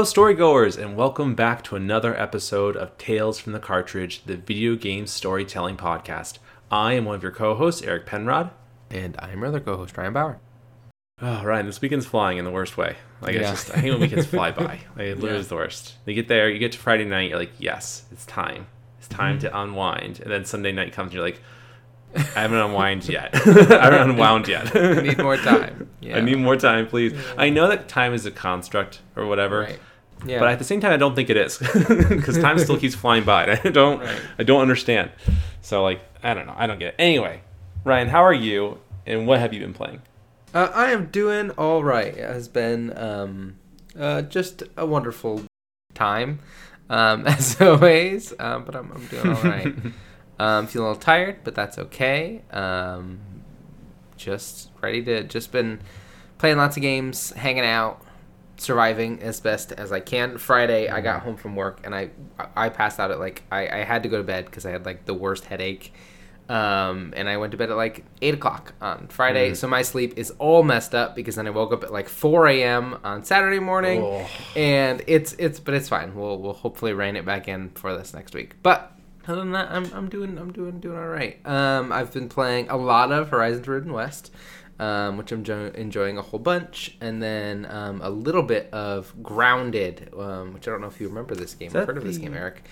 Hello, storygoers, and welcome back to another episode of Tales from the Cartridge, the video game storytelling podcast. I am one of your co hosts, Eric Penrod. And I'm your other co host, Ryan Bauer. Oh, Ryan, this weekend's flying in the worst way. Like, it's Yeah. just, I hate when weekends fly by. Like, it literally Yeah. is the worst. You get there, you get to Friday night, you're like, yes, it's time. It's time Mm-hmm. to unwind. And then Sunday night comes, and you're like, I haven't unwound yet. I haven't unwound yet. I need more time. Yeah. I need more time, please. I know that time is a construct or whatever. Right. Yeah. But at the same time, I don't think it is because time still keeps flying by. I don't, Right. I don't understand. So like, I don't know. I don't get it. Anyway, Ryan, how are you? And what have you been playing? uh, I am doing all right. It has been um, uh, just a wonderful time, um, as always. Um, but I'm, I'm doing all right. um, feeling a little tired, but that's okay. Um, just ready to. Just been playing lots of games, hanging out, surviving as best as I can. Friday, I got home from work and I I passed out at like I, I had to go to bed because I had like the worst headache. Um, and I went to bed at like eight o'clock on Friday, Mm. so my sleep is all messed up because then I woke up at like four a.m. on Saturday morning, Oh. and it's it's but it's fine. We'll we'll hopefully rein it back in for this next week. But other than that, I'm I'm doing I'm doing doing all right. Um, I've been playing a lot of Horizon Forbidden West, um, which I'm jo- enjoying a whole bunch, and then um, a little bit of Grounded, um, which I don't know if you remember this game. I've heard of this game, Eric.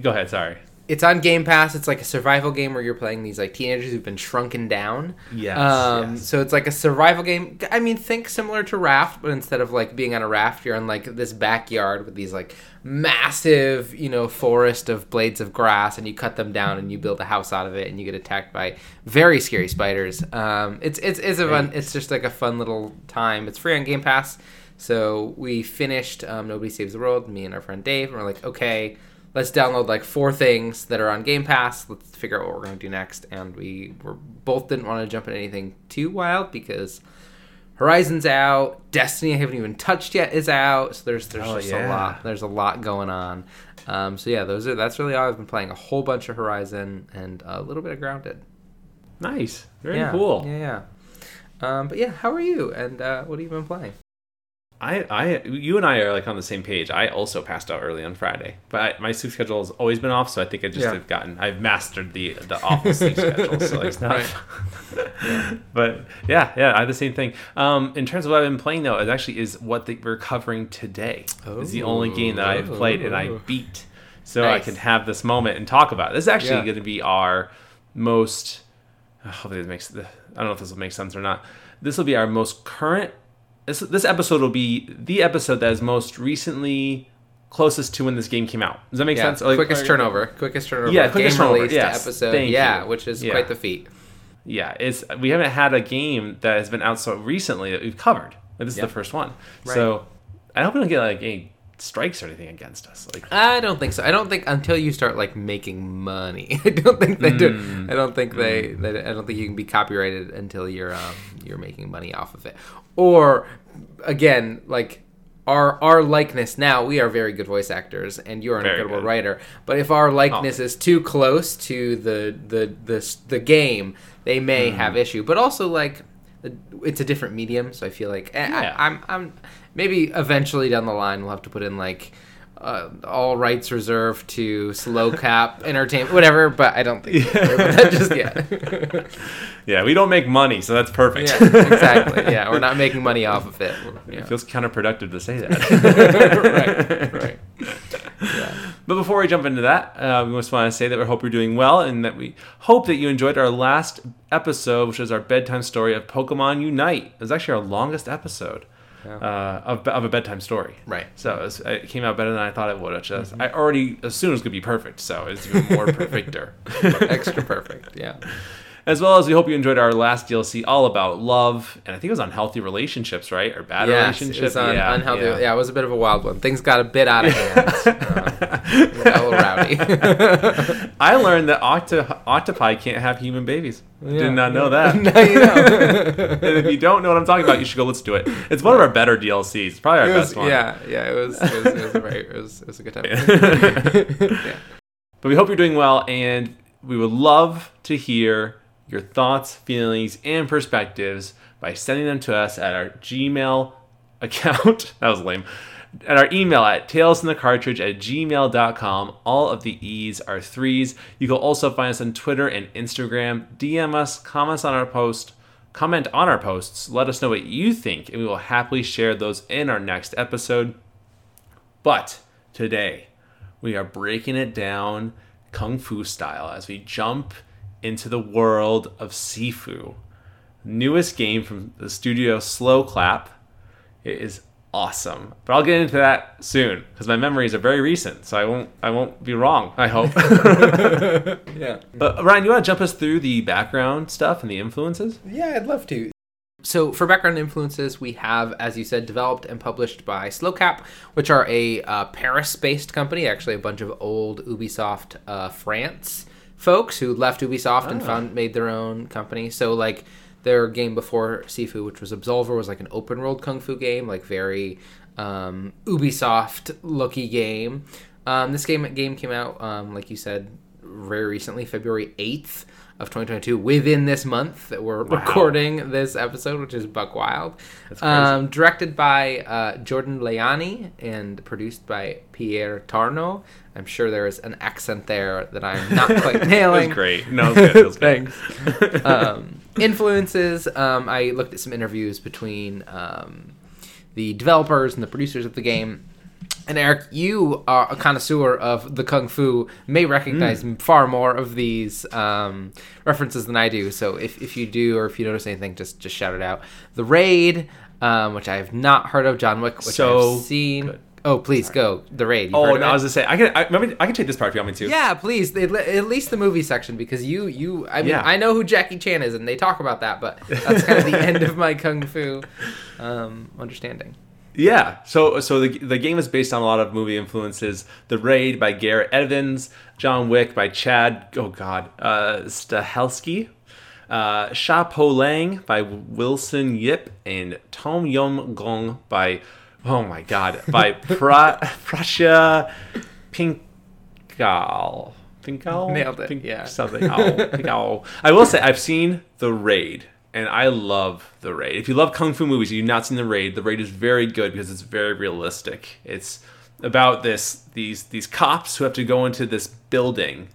Go ahead. Sorry. It's on Game Pass. It's like a survival game where you're playing these like teenagers who've been shrunken down. Yes. Um, yes. So it's like a survival game. I mean, think similar to Raft, but instead of like being on a raft, you're in like this backyard with these like massive, you know, forest of blades of grass, and you cut them down and you build a house out of it, and you get attacked by very scary spiders. Um, it's it's it's a fun. It's just like a fun little time. It's free on Game Pass. So we finished um, Nobody Saves the World. Me and our friend Dave, and we're like, okay, let's download like four things that are on Game Pass. Let's figure out what we're going to do next. And we were both didn't want to jump in anything too wild because Horizon's out, Destiny I haven't even touched yet is out. So there's there's Oh, just yeah. a lot. There's a lot going on. Um, so yeah, those are that's really all I've been playing. A whole bunch of Horizon and a little bit of Grounded. nice. Very yeah, cool. Yeah, yeah. Um, but yeah, how are you? And uh, what have you been playing? I, I, you and I are like on the same page. I also passed out early on Friday, but I, my sleep schedule has always been off. So I think I just Yeah. have gotten, I've mastered the the awful sleep schedule. So it's not. But yeah, yeah, I have the same thing. Um, in terms of what I've been playing though, it actually is what the, we're covering today. It's the only game that I've played and I Oh. beat, so I can have this moment and talk about it. This is actually Yeah. going to be our most. Hopefully, this makes. I don't know if this will make sense or not. This will be our most current this, this episode will be the episode that is most recently closest to when this game came out. Does that make Yeah, sense? Like- quickest or- turnover, quickest turnover. Yeah, quickest game turnover, yes. episode. Thank yeah, you. which is Yeah. quite the feat. Yeah, it's we haven't had a game that has been out so recently that we've covered. This is Yep. the first one. Right. So I hope we don't get like any strikes or anything against us. Like I don't think so. I don't think until you start like making money. I don't think they do. Mm. I don't think they, they. I don't think you can be copyrighted until you're um you're making money off of it. Or again, like our our likeness now, we are very good voice actors, and you're an Very incredible good. writer. But if our likeness is too close to the the the the game, they may have Mm. issue. But also like. It's a different medium, so I feel like eh, Yeah. I, I'm, I'm maybe eventually down the line we'll have to put in like uh, all rights reserved to slow cap entertainment, whatever. But I don't think that just yet. yeah, we don't make money, so that's perfect. yeah, exactly. Yeah, we're not making money off of it. Yeah. It feels counterproductive to say that. right, right. Yeah. But before we jump into that, uh, we just want to say that we hope you're doing well and that we hope that you enjoyed our last episode, which was our bedtime story of Pokemon Unite. It was actually our longest episode Yeah. uh, of, of a bedtime story. Right. So it, was, it came out better than I thought it would. Which is, I already assumed it was going to be perfect, so it's even more perfecter. Extra perfect. Yeah. As well as we hope you enjoyed our last DLC all about love, and I think it was on healthy relationships, right? Or bad Yes, relationships. it was un- unhealthy. Yeah. it was a bit of a wild one. Things got a bit out of hand. Uh, a little rowdy. I learned that octo- octopi can't have human babies. Yeah. Did not know that. now you know. and if you don't know what I'm talking about, you should go let's do it. It's one of our better DLCs. It's probably our was, best one. yeah, yeah, it was, it was, it was a very, it was, it was a good time. yeah. But we hope you're doing well, and we would love to hear your thoughts, feelings, and perspectives by sending them to us at our Gmail account. that was lame. at our email at talesinthecartridge at gmail.com. All of the E's are threes. You can also find us on Twitter and Instagram. DM us, comments on our post, comment on our posts. Let us know what you think, and we will happily share those in our next episode. But today, we are breaking it down kung fu style as we jump into the world of Sifu. Newest game from the studio Sloclap. It is awesome. But I'll get into that soon because my memories are very recent, so I won't I won't be wrong. I hope. Yeah. but Ryan, you want to jump us through the background stuff and the influences? Yeah, I'd love to. So, for background influences, we have, as you said, developed and published by Sloclap, which are a uh, Paris based company, actually, a bunch of old Ubisoft uh, France folks who left Ubisoft and Ah. found made their own company. So, like, their game before Sifu, which was Absolver, was like an open world kung fu game, like very um, Ubisoft looky game. Um, this game game came out, um, like you said, very recently, February eighth of 2022. Within this month that we're Wow. recording this episode, which is Buck Wild. That's. Um, directed by uh, Jordan Layani and produced by Pierre Tarno. I'm sure there is an accent there that I'm not quite It nailing. was great. No, it was good. It was good. Thanks. um, influences. Um, I looked at some interviews between um, the developers and the producers of the game. And Eric, you are a connoisseur of the kung fu, may recognize Hmm. far more of these um, references than I do. So if, if you do, or if you notice anything, just just shout it out. The Raid, um, which I have not heard of. John Wick, which So I've seen. good. Oh, please go. The Raid. You've Oh, no? I was gonna say I can. I, maybe I can take this part if you want me to. Yeah, please. They, at least the movie section because you you I mean Yeah. I know who Jackie Chan is and they talk about that, but that's kind of the end of my kung fu um, understanding. Yeah. So so the the game is based on a lot of movie influences. The Raid by Gareth Evans, John Wick by Chad. Oh God, uh, Stahelski. Uh, Sha Po Lang by Wilson Yip and Tom Yum Gong by oh my God by pra, Prasha Pinkal. Pinkal? Nailed it, Pink- yeah. Something. Oh, Pinkal. I will say I've seen The Raid and I love The Raid. If you love kung fu movies, you've not seen The Raid. The Raid is very good because it's very realistic. It's about this these these cops who have to go into this building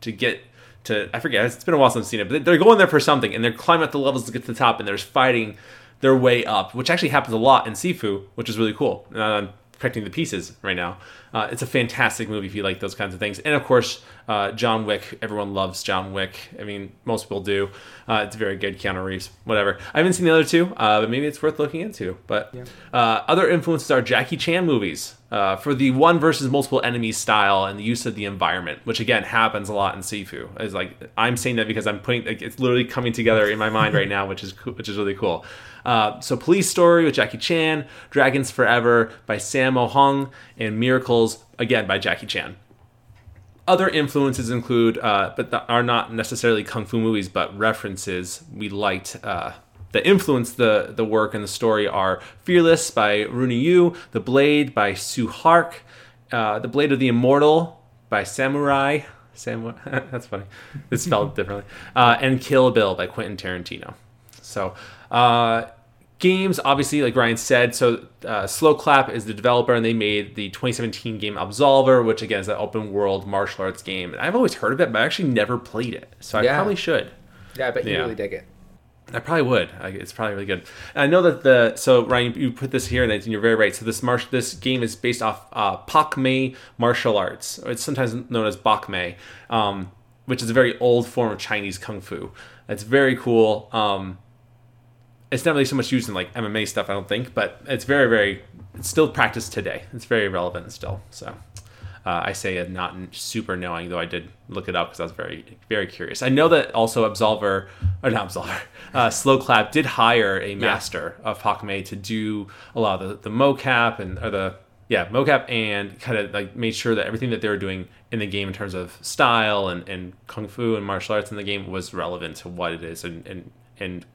to get to I forget it's been a while since I've seen it, but they're going there for something and they're climbing up the levels to get to the top and they're fighting their way up, which actually happens a lot in Sifu, which is really cool. And I'm connecting the pieces right now. Uh, it's a fantastic movie if you like those kinds of things. And of course, uh, John Wick. Everyone loves John Wick. I mean, most people do. Uh, it's very good. Keanu Reeves, whatever. I haven't seen the other two, uh, but maybe it's worth looking into. But uh, other influences are Jackie Chan movies uh, for the one versus multiple enemies style and the use of the environment, which again happens a lot in Sifu. Is like I'm saying that because I'm putting like, it's literally coming together in my mind right now, which is which is really cool. Uh, so Police Story with Jackie Chan, Dragons Forever by Sammo Hung, and Miracles again by Jackie Chan. Other influences include, uh, but that are not necessarily kung fu movies, but references we liked uh, that the the work and the story are Fearless by Ronny Yu, The Blade by Tsui Hark, uh, The Blade of the Immortal by Samurai. Samurai, that's funny. It's spelled differently. Uh, and Kill Bill by Quentin Tarantino. So, uh, games, obviously, like Ryan said, so uh, Sloclap is the developer, and they made the 2017 game Absolver, which again is an open world martial arts game. And I've always heard of it, but I actually never played it, so I Yeah. probably should. Yeah, but you Yeah. really dig it. I probably would. I- It's probably really good. And I know that the so Ryan, you put this here, and you're very right. So this marsh, this game is based off uh, Pak Mei martial arts. It's sometimes known as Bak Mei, um, which is a very old form of Chinese kung fu. It's very cool. Um, it's not really so much used in like MMA stuff, I don't think, but it's very, very, it's still practiced today. It's very relevant still. So uh, I say it not super knowing, though I did look it up because I was very, very curious. I know that also Absolver, or not Absolver, uh, Sloclap did hire a master of Pak Mei to do a lot of the, the mocap and, or the, yeah, mocap and kind of like made sure that everything that they were doing in the game in terms of style and, and kung fu and martial arts in the game was relevant to what it is and, and, and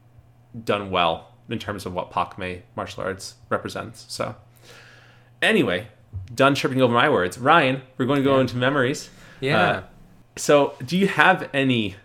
done well in terms of what Pak Mei martial arts represents. So, anyway, done tripping over my words. Ryan, we're going to go into memories. Yeah. Uh, so, do you have any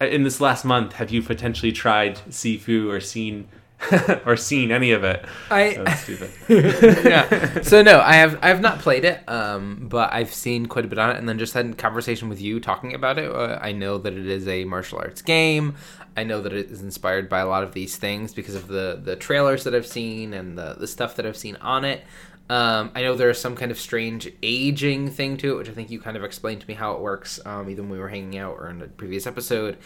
uh, in this last month? Have you potentially tried Sifu or seen or seen any of it. I That's stupid. yeah. So no, I have I have not played it, um, but I've seen quite a bit on it, and then just had a conversation with you talking about it. Uh, I know that it is a martial arts game. I know that it is inspired by a lot of these things because of the the trailers that I've seen and the the stuff that I've seen on it. Um, I know there is some kind of strange aging thing to it, which I think you kind of explained to me how it works, um, either when we were hanging out or in a previous episode.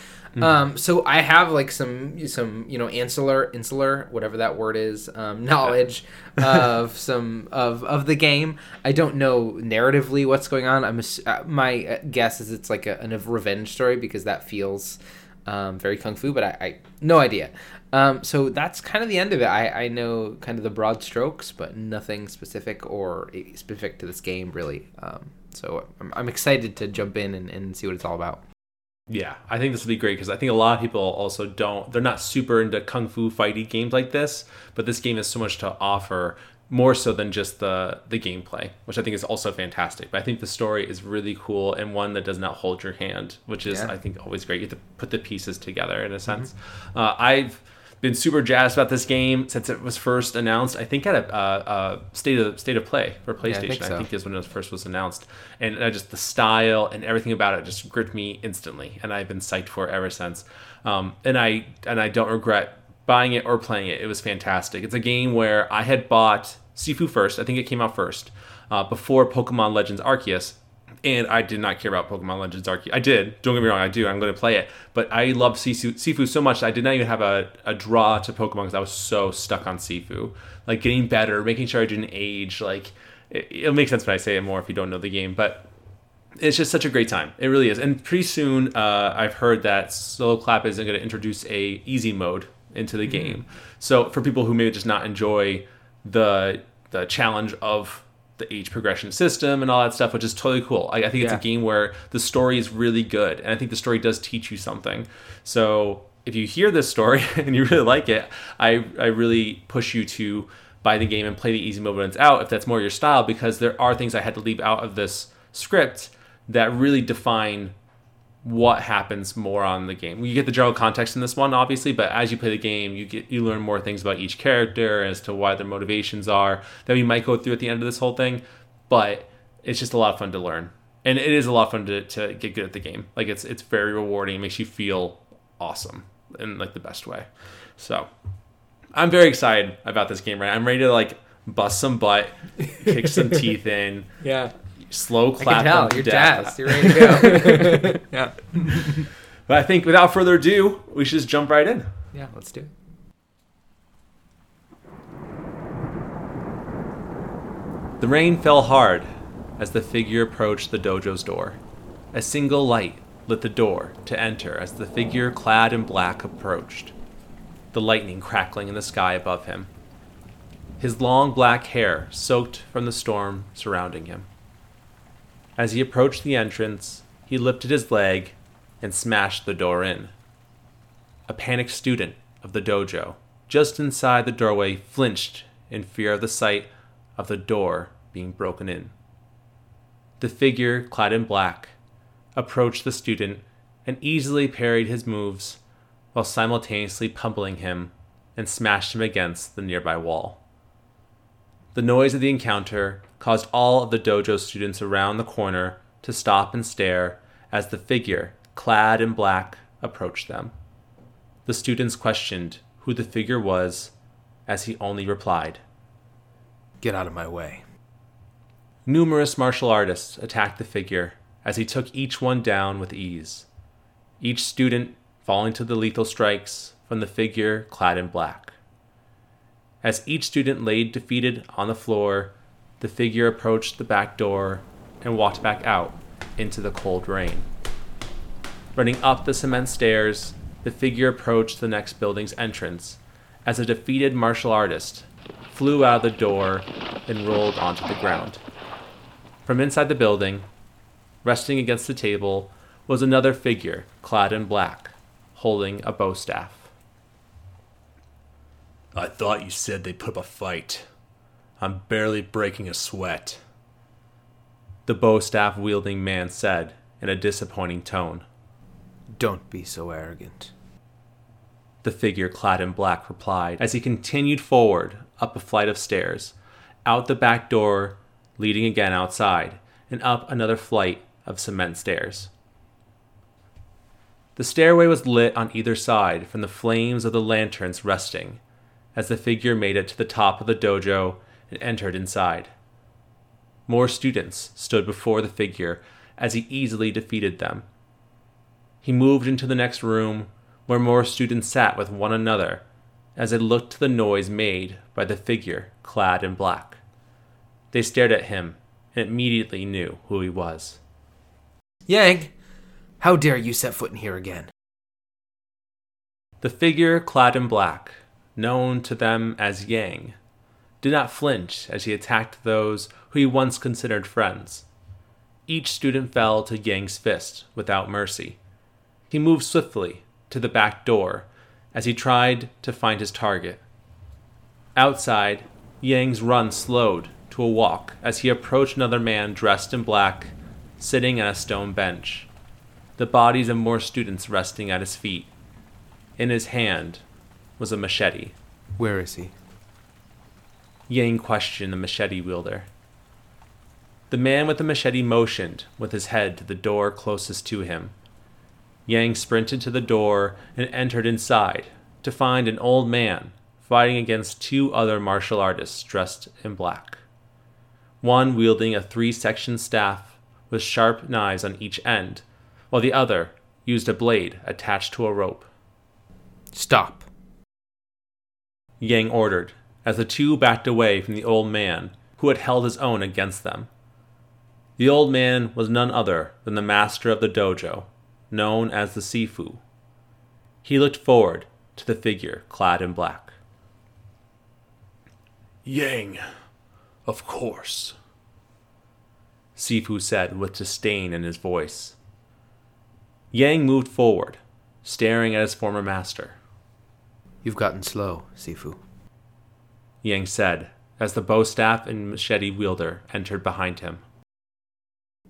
Um, so I have like some some you know insular insular whatever that word is um, knowledge of some of of the game. I don't know narratively what's going on. I'm ass- uh, my guess is it's like a, a revenge story because that feels um, very kung fu, but I, I no idea. Um, so that's kind of the end of it. I, I know kind of the broad strokes, but nothing specific or specific to this game really. Um, so I'm, I'm excited to jump in and, and see what it's all about. Yeah, I think this will be great because I think a lot of people also don't. They're not super into kung fu fighty games like this, but this game has so much to offer, more so than just the the gameplay, which I think is also fantastic. But I think the story is really cool and one that does not hold your hand, which is Yeah. I think always great. You have to put the pieces together in a sense. Uh, I've been super jazzed about this game since it was first announced. I think at a, a, a state of state of play for PlayStation. I think I so. think is when it first was announced, and uh, just the style and everything about it just gripped me instantly, and I've been psyched for it ever since. Um, and I and I don't regret buying it or playing it. It was fantastic. It's a game where I had bought Sifu first. I think it came out first uh, before Pokemon Legends Arceus. And I did not care about Pokemon Legends Arceus. I did. Don't get me wrong. I do. I'm going to play it. But I love Sifu, Sifu so much I did not even have a, a draw to Pokemon because I was so stuck on Sifu. Like getting better, making sure I didn't age. Like it, it'll make sense when I say it more if you don't know the game. But it's just such a great time. It really is. And pretty soon, uh, I've heard that Solo Clap is going to introduce a easy mode into the mm-hmm. game. So for people who maybe just not enjoy the the challenge of the age progression system and all that stuff, which is totally cool. I, I think it's Yeah. a game where the story is really good, and I think the story does teach you something. So if you hear this story and you really like it, I I really push you to buy the game and play the easy mode when it's out if that's more your style, because there are things I had to leave out of this script that really define what happens more on the game. You get the general context in this one, obviously, but as you play the game, you get you learn more things about each character as to why their motivations are that we might go through at the end of this whole thing. But it's just a lot of fun to learn, and it is a lot of fun to, to get good at the game. Like it's it's very rewarding. It makes you feel awesome in like the best way. So I'm very excited about this game. Right, I'm ready to like bust some butt, kick some teeth in, Yeah, slow I clap can tell you're death. jazzed. You're ready to go. yeah, But I think without further ado, we should just jump right in. yeah. Let's do it. The rain fell hard as the figure approached the dojo's door. A single light lit the door to enter as the figure clad in black approached, the lightning crackling in the sky above him. His long black hair soaked from the storm surrounding him. As he approached the entrance, he lifted his leg and smashed the door in. A panicked student of the dojo, just inside the doorway, flinched in fear of the sight of the door being broken in. The figure, clad in black, approached the student and easily parried his moves while simultaneously pummeling him and smashed him against the nearby wall. The noise of the encounter caused all of the dojo students around the corner to stop and stare as the figure, clad in black, approached them. The students questioned who the figure was as he only replied, Get out of my way. Numerous martial artists attacked the figure as he took each one down with ease, each student falling to the lethal strikes from the figure clad in black. As each student laid defeated on the floor, the figure approached the back door and walked back out into the cold rain. Running up the cement stairs, the figure approached the next building's entrance as a defeated martial artist flew out of the door and rolled onto the ground. From inside the building, resting against the table, was another figure clad in black, holding a bow staff. I thought you said they'd put up a fight. I'm barely breaking a sweat. The bow staff wielding man said in a disappointing tone. Don't be so arrogant. the figure clad in black replied as he continued forward up a flight of stairs, out the back door leading again outside, and up another flight of cement stairs. The stairway was lit on either side from the flames of the lanterns resting as the figure made it to the top of the dojo and entered inside. More students stood before the figure as he easily defeated them. He moved into the next room where more students sat with one another as they looked to the noise made by the figure clad in black. They stared at him and immediately knew who he was. Yang, how dare you set foot in here again? The figure clad in black, known to them as Yang, did not flinch as he attacked those who he once considered friends. Each student fell to Yang's fist without mercy. He moved swiftly to the back door as he tried to find his target. Outside, Yang's run slowed to a walk as he approached another man dressed in black, sitting on a stone bench, the bodies of more students resting at his feet. In his hand was a machete. Where is he? Yang questioned the machete wielder. The man with the machete motioned with his head to the door closest to him. Yang sprinted to the door and entered inside to find an old man fighting against two other martial artists dressed in black. One wielding a three section staff with sharp knives on each end, while the other used a blade attached to a rope. Stop. Yang ordered, as the two backed away from the old man who had held his own against them. The old man was none other than the master of the dojo, known as the Sifu. He looked forward to the figure clad in black. Yang, of course, Sifu said with disdain in his voice. Yang moved forward, staring at his former master. You've gotten slow, Sifu. Yang said as the bow staff and machete wielder entered behind him.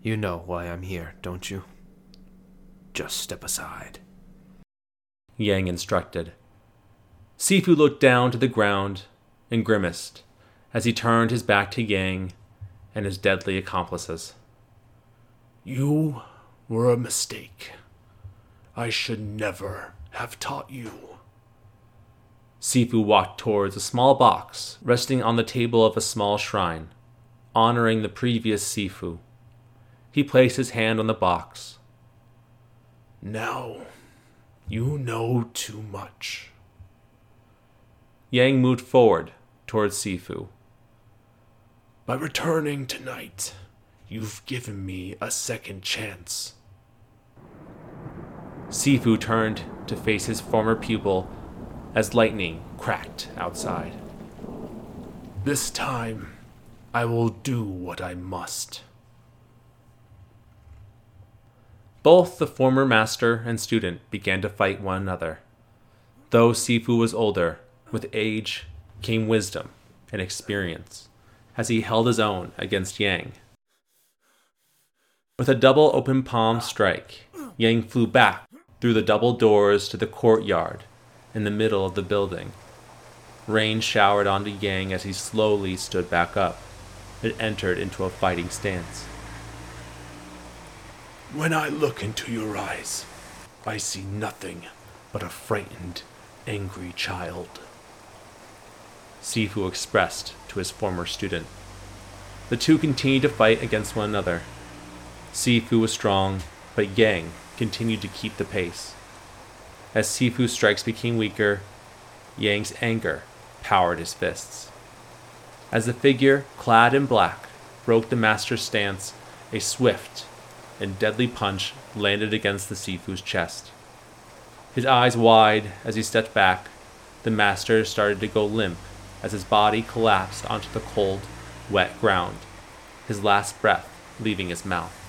You know why I'm here, don't you? Just step aside. Yang instructed. Sifu looked down to the ground and grimaced as he turned his back to Yang and his deadly accomplices. You were a mistake. I should never have taught you. Sifu walked towards a small box resting on the table of a small shrine, honoring the previous Sifu. He placed his hand on the box. Now, you know too much. Yang moved forward towards Sifu. By returning tonight, you've given me a second chance. Sifu turned to face his former pupil as lightning cracked outside. This time, I will do what I must. Both the former master and student began to fight one another. Though Sifu was older, with age came wisdom and experience, as he held his own against Yang. With a double open palm strike, Yang flew back through the double doors to the courtyard in the middle of the building. Rain showered onto Yang as he slowly stood back up and entered into a fighting stance. When I look into your eyes, I see nothing but a frightened, angry child. Sifu expressed to his former student. The two continued to fight against one another. Sifu was strong, but Yang continued to keep the pace. As Sifu's strikes became weaker, Yang's anger powered his fists. As the figure, clad in black, broke the master's stance, a swift and deadly punch landed against the Sifu's chest. His eyes wide as he stepped back, the master started to go limp as his body collapsed onto the cold, wet ground, his last breath leaving his mouth.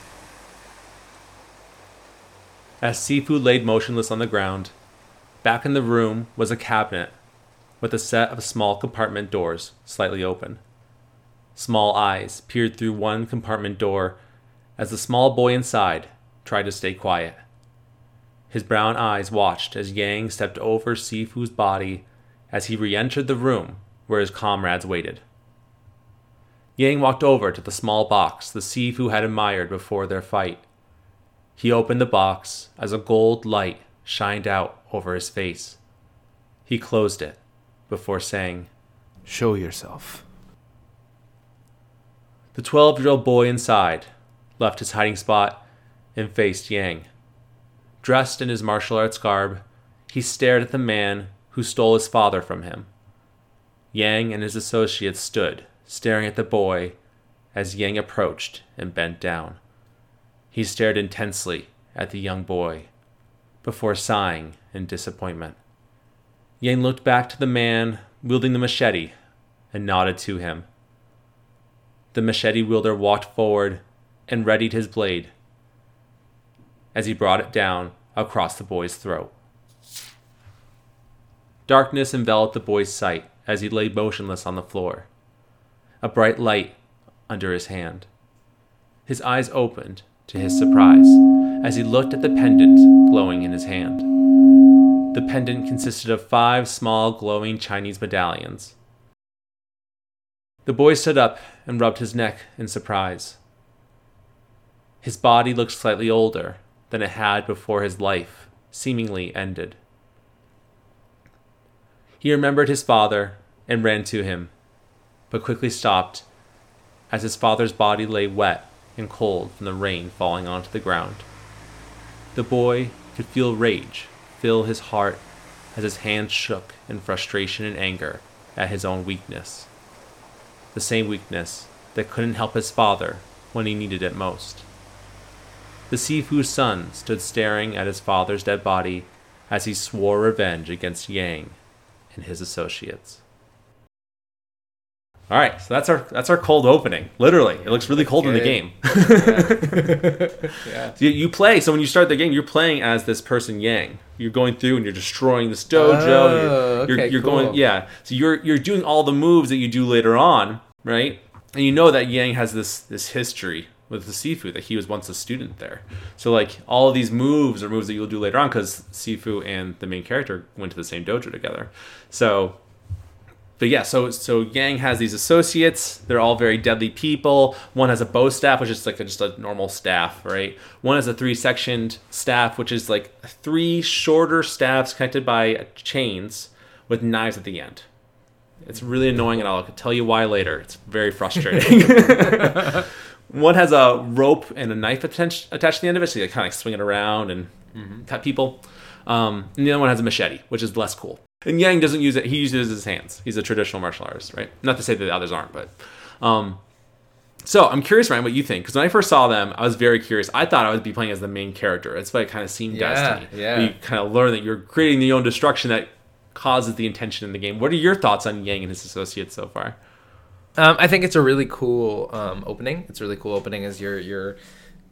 As Sifu laid motionless on the ground, back in the room was a cabinet with a set of small compartment doors slightly open. Small eyes peered through one compartment door as the small boy inside tried to stay quiet. His brown eyes watched as Yang stepped over Sifu's body as he re entered the room where his comrades waited. Yang walked over to the small box the Sifu had admired before their fight. He opened the box as a gold light shined out over his face. He closed it before saying, Show yourself. The 12 year old boy inside left his hiding spot and faced Yang. Dressed in his martial arts garb, he stared at the man who stole his father from him. Yang and his associates stood, staring at the boy as Yang approached and bent down. He stared intensely at the young boy before sighing in disappointment. Yang looked back to the man wielding the machete and nodded to him. The machete wielder walked forward and readied his blade as he brought it down across the boy's throat. Darkness enveloped the boy's sight as he lay motionless on the floor, a bright light under his hand. His eyes opened to his surprise as he looked at the pendant glowing in his hand. The pendant consisted of five small glowing Chinese medallions. The boy stood up and rubbed his neck in surprise. His body looked slightly older than it had before his life seemingly ended. He remembered his father and ran to him, but quickly stopped as his father's body lay wet and cold from the rain falling onto the ground. The boy could feel rage fill his heart as his hands shook in frustration and anger at his own weakness. The same weakness that couldn't help his father when he needed it most. The Sifu's son stood staring at his father's dead body as he swore revenge against Yang and his associates. All right, so that's our that's our cold opening. Literally, it looks really cold in the game. Yeah. So you, you play. So when you start the game, you're playing as this person Yang. You're going through and you're destroying this dojo. Oh, you're you're, okay, you're cool. going yeah. So you're you're doing all the moves that you do later on, right? And you know that Yang has this this history with the Sifu that he was once a student there. So like all of these moves are moves that you'll do later on because Sifu and the main character went to the same dojo together. So but yeah, so so Yang has these associates. They're all very deadly people. One has a bow staff, which is like a, just a normal staff, right? One has a three-sectioned staff, which is like three shorter staffs connected by chains with knives at the end. It's really annoying, and I'll tell you why later. It's very frustrating. One has a rope and a knife attached attached to the end of it, so you kind of swing it around and cut people. Um, and the other one has a machete, which is less cool. And Yang doesn't use it; he uses his hands. He's a traditional martial artist, right? Not to say that the others aren't, but. Um, so I'm curious, Ryan, what you think? Because when I first saw them, I was very curious. I thought I would be playing as the main character. That's what it kind of seemed Yeah, Destiny. yeah. You kind of learn that you're creating your own destruction that causes the intention in the game. What are your thoughts on Yang and his associates so far? Um, I think it's a really cool um, opening. It's a really cool opening as you're you're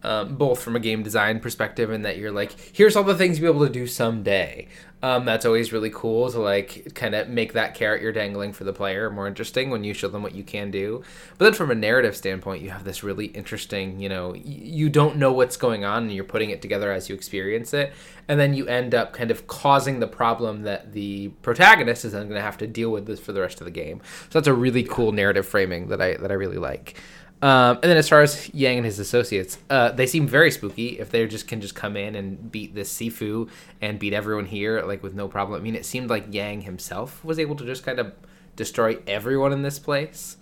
um, both from a game design perspective and that you're like, here's all the things you'll be able to do someday. Um, that's always really cool to like kind of make that carrot you're dangling for the player more interesting when you show them what you can do. But then from a narrative standpoint, you have this really interesting, you know, y- you don't know what's going on and you're putting it together as you experience it. And then you end up kind of causing the problem that the protagonist is then going to have to deal with this for the rest of the game. So that's a really cool narrative framing that I that I really like. Um, and then as far as Yang and his associates, uh, they seem very spooky. If they just can just come in and beat this Sifu and beat everyone here like with no problem. I mean, it seemed like Yang himself was able to just kind of destroy everyone in this place.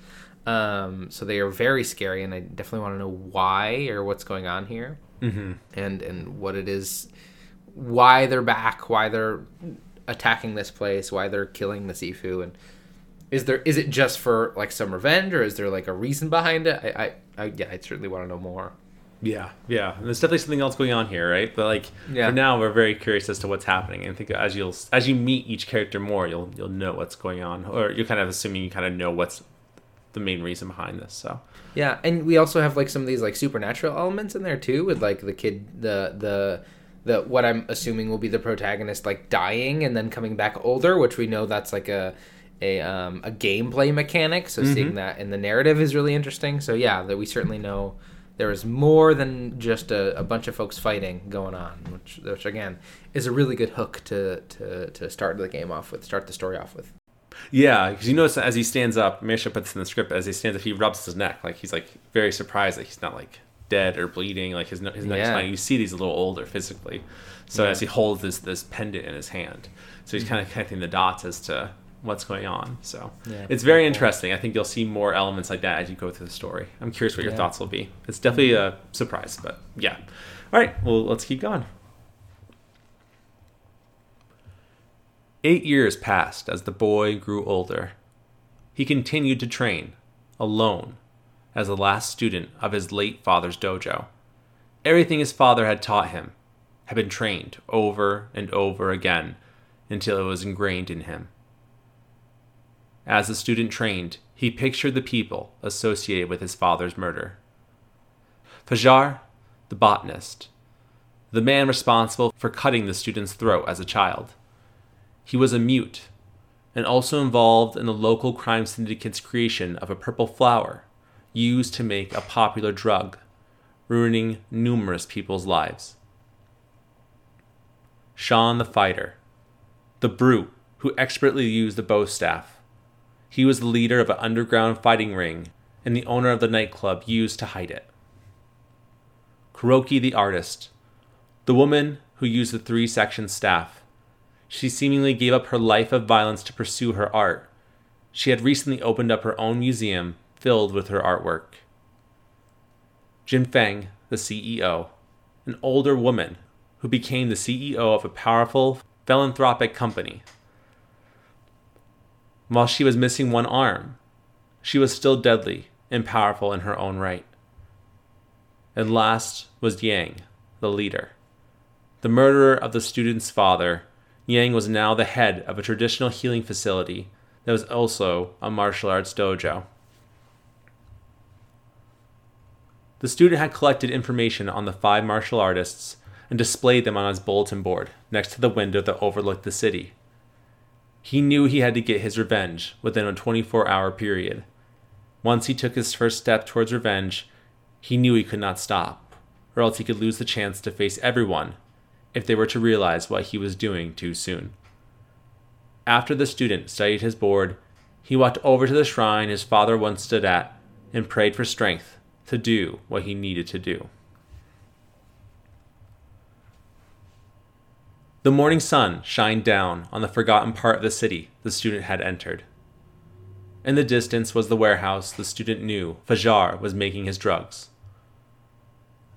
Um, so they are very scary, and I definitely want to know why or what's going on here, mm-hmm. and and what it is, why they're back, why they're attacking this place, why they're killing the Sifu, and is there is it just for like some revenge, or is there like a reason behind it? I I, I yeah, I certainly want to know more. Yeah, yeah. And there's definitely something else going on here, right? But like Yeah. for now, we're very curious as to what's happening. And I think as you'll as you meet each character more, you'll you'll know what's going on, or you're kind of assuming you kind of know what's the main reason behind this. So Yeah, and we also have like some of these like supernatural elements in there too, with like the kid, the the the what I'm assuming will be the protagonist like dying and then coming back older, which we know that's like a a um a gameplay mechanic. So seeing that in the narrative is really interesting. So yeah, that we certainly know there is more than just a, a bunch of folks fighting going on, which, which again is a really good hook to, to, to start the game off with, start the story off with. Yeah, because you notice as he stands up, Misha puts in the script as he stands up, he rubs his neck like he's like very surprised that he's not like dead or bleeding, like his his neck's Yeah. fine. You see, he's a little older physically. So Yeah. as he holds this this pendant in his hand, so he's kind of connecting the dots as to what's going on. So Yeah, it's very cool. interesting. I think you'll see more elements like that as you go through the story. I'm curious what your Yeah. thoughts will be. It's definitely a surprise, but yeah. All right, well let's keep going. Eight years passed as the boy grew older. He continued to train, alone, as the last student of his late father's dojo. Everything his father had taught him had been trained over and over again until it was ingrained in him. As the student trained, he pictured the people associated with his father's murder. Fajar, the botanist, the man responsible for cutting the student's throat as a child. He was a mute and also involved in the local crime syndicate's creation of a purple flower used to make a popular drug, ruining numerous people's lives. Sean the fighter, the brute who expertly used the bow staff. He was the leader of an underground fighting ring and the owner of the nightclub used to hide it. Kuroki the artist, the woman who used the three section staff. She seemingly gave up her life of violence to pursue her art. She had recently opened up her own museum filled with her artwork. Jin Feng, the CEO, an older woman who became the CEO of a powerful philanthropic company. While she was missing one arm, she was still deadly and powerful in her own right. And last was Yang, the leader. The murderer of the student's father, Yang was now the head of a traditional healing facility that was also a martial arts dojo. The student had collected information on the five martial artists and displayed them on his bulletin board next to the window that overlooked the city. He knew he had to get his revenge within a 24 hour period. Once he took his first step towards revenge, he knew he could not stop, or else he could lose the chance to face everyone if they were to realize what he was doing too soon. After the student studied his board, he walked over to the shrine his father once stood at and prayed for strength to do what he needed to do. The morning sun shined down on the forgotten part of the city the student had entered. In the distance was the warehouse the student knew Fajar was making his drugs.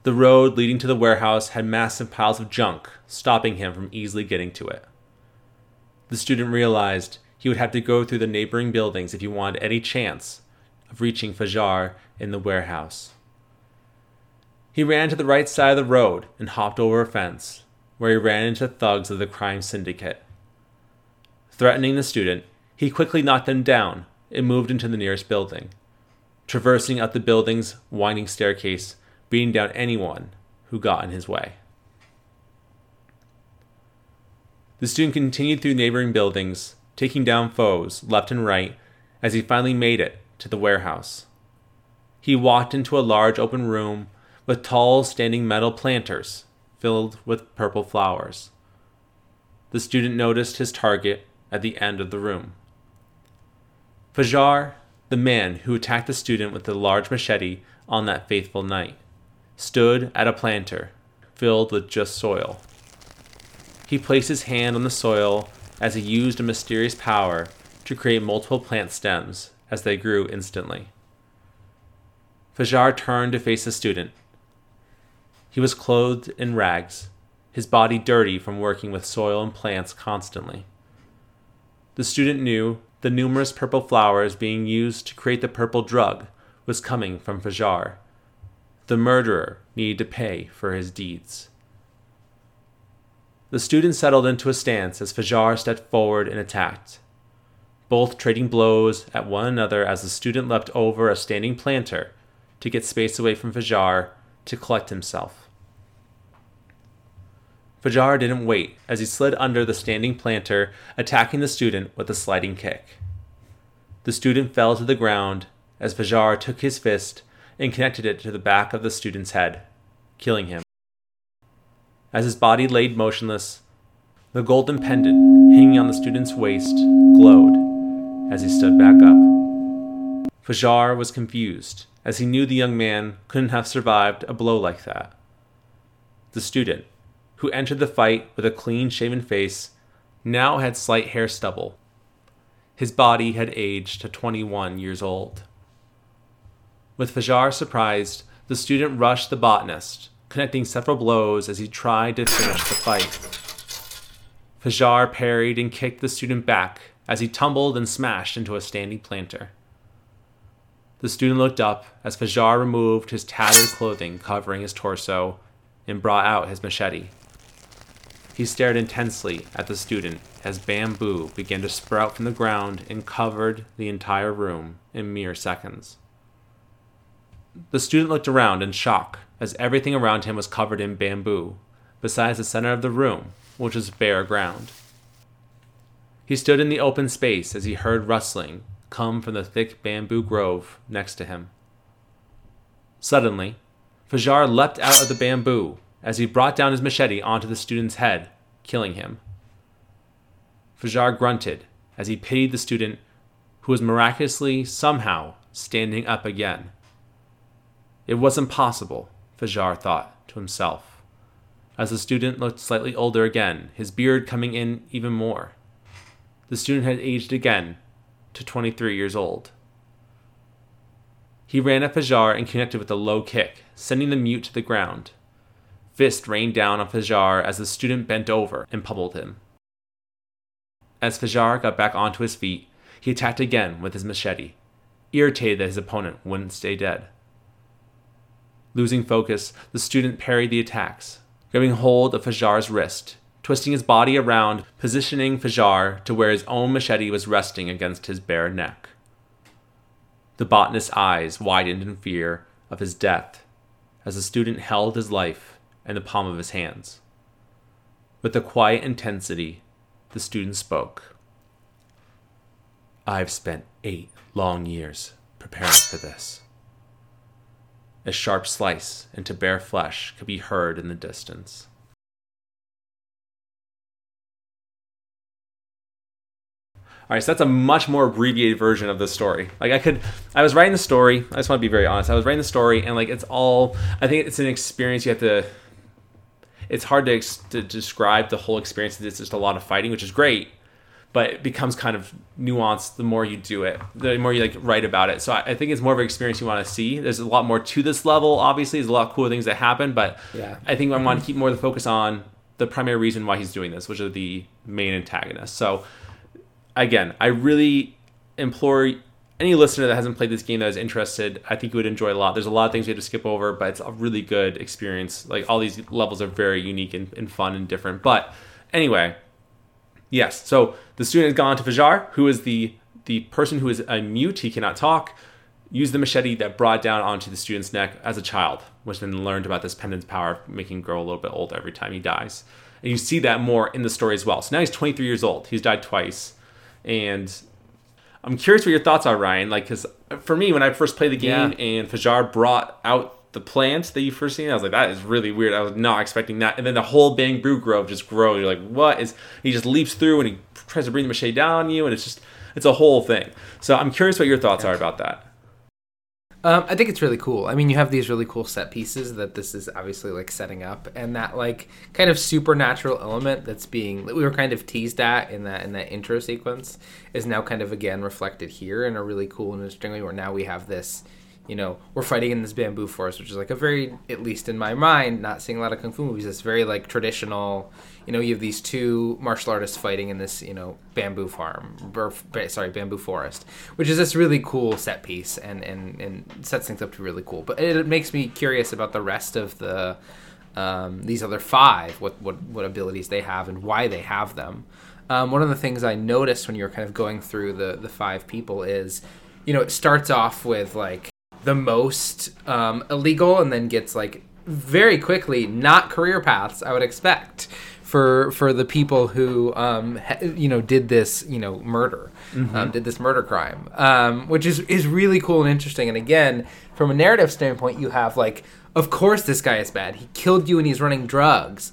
The road leading to the warehouse had massive piles of junk, stopping him from easily getting to it. The student realized he would have to go through the neighboring buildings if he wanted any chance of reaching Fajar in the warehouse. He ran to the right side of the road and hopped over a fence, where he ran into thugs of the crime syndicate. Threatening the student, he quickly knocked them down and moved into the nearest building, traversing up the building's winding staircase, beating down anyone who got in his way. The student continued through neighboring buildings, taking down foes left and right as he finally made it to the warehouse. He walked into a large open room with tall standing metal planters filled with purple flowers. The student noticed his target at the end of the room. Fajar, the man who attacked the student with the large machete on that faithful night, stood at a planter filled with just soil. He placed his hand on the soil as he used a mysterious power to create multiple plant stems as they grew instantly. Fajar turned to face the student. He was clothed in rags, his body dirty from working with soil and plants constantly. The student knew the numerous purple flowers being used to create the purple drug was coming from Fajar. The murderer needed to pay for his deeds. The student settled into a stance as Fajar stepped forward and attacked, both trading blows at one another as the student leapt over a standing planter to get space away from Fajar to collect himself. Fajar didn't wait as he slid under the standing planter, attacking the student with a sliding kick. The student fell to the ground as Fajar took his fist and connected it to the back of the student's head, killing him. As his body laid motionless, the golden pendant hanging on the student's waist glowed as he stood back up. Fajar was confused, as he knew the young man couldn't have survived a blow like that. The student, who entered the fight with a clean shaven face, now had slight hair stubble. His body had aged to 21 years old. With Fajar surprised, the student rushed the botanist, connecting several blows as he tried to finish the fight. Fajar parried and kicked the student back as he tumbled and smashed into a standing planter. The student looked up as Fajar removed his tattered clothing covering his torso and brought out his machete. He stared intensely at the student as bamboo began to sprout from the ground and covered the entire room in mere seconds. The student looked around in shock as everything around him was covered in bamboo, besides the center of the room, which was bare ground. He stood in the open space as he heard rustling come from the thick bamboo grove next to him. Suddenly, Fajar leapt out of the bamboo as he brought down his machete onto the student's head, killing him. Fajar grunted as he pitied the student who was miraculously, somehow, standing up again. It was impossible, Fajar thought to himself, as the student looked slightly older again, his beard coming in even more. The student had aged again to 23 years old. He ran at Fajar and connected with a low kick, sending the mute to the ground. Fist rained down on Fajar as the student bent over and pummeled him. As Fajar got back onto his feet, he attacked again with his machete, irritated that his opponent wouldn't stay dead. Losing focus, the student parried the attacks, grabbing hold of Fajar's wrist, twisting his body around, positioning Fajar to where his own machete was resting against his bare neck. The botanist's eyes widened in fear of his death as the student held his life in the palm of his hands. With a quiet intensity, the student spoke. I've spent eight long years preparing for this. A sharp slice into bare flesh could be heard in the distance. All right, so that's a much more abbreviated version of the story. Like I could, I was writing the story. I just want to be very honest. I was writing the story, and like it's all. I think it's an experience you have to. It's hard to, to describe the whole experience. It's just a lot of fighting, which is great, but it becomes kind of nuanced the more you do it, the more you like write about it. So I, I think it's more of an experience you want to see. There's a lot more to this level. Obviously, there's a lot of cool things that happen, but Yeah. I think I want to mm-hmm. keep more of the focus on the primary reason why he's doing this, which are the main antagonists. So again, I really implore any listener that hasn't played this game that is interested, I think you would enjoy a lot. There's a lot of things we have to skip over, but it's a really good experience. Like all these levels are very unique and, and fun and different. But anyway, yes. So the student has gone to Fajar, who is the the person who is a mute. He cannot talk. Used the machete that brought down onto the student's neck as a child, which then learned about this pendant's power of making grow a little bit older every time he dies. And you see that more in the story as well. So now he's 23 years old. He's died twice and I'm curious what your thoughts are, Ryan. Like, because for me, when I first played the game Yeah. and Fajar brought out the plant that you first seen, I was like, that is really weird. I was not expecting that. And then the whole bamboo grove just grows. You're like, what is? He just leaps through and he tries to bring the machete down on you, and it's just, it's a whole thing. So I'm curious what your thoughts are about that. Um, I think it's really cool. I mean, you have these really cool set pieces that this is obviously like setting up, and that like kind of supernatural element that's being that we were kind of teased at in that in that intro sequence is now kind of again reflected here in a really cool and interesting way. Where now we have this, you know, we're fighting in this bamboo forest, which is like a very, at least in my mind, not seeing a lot of kung fu movies. It's very like traditional. You know, you have these two martial artists fighting in this, you know, bamboo farm, or, sorry, bamboo forest, which is this really cool set piece and, and, and sets things up to be really cool. But it, it makes me curious about the rest of the, um, these other five, what, what, what abilities they have and why they have them. Um, one of the things I noticed when you were kind of going through the, the five people is, you know, it starts off with like the most um, illegal and then gets like very quickly not career paths I would expect for for the people who um ha- you know did this you know murder Mm-hmm. um, did this murder crime um which is is really cool and interesting. And again from a narrative standpoint you have like of course this guy is bad. He killed you and he's running drugs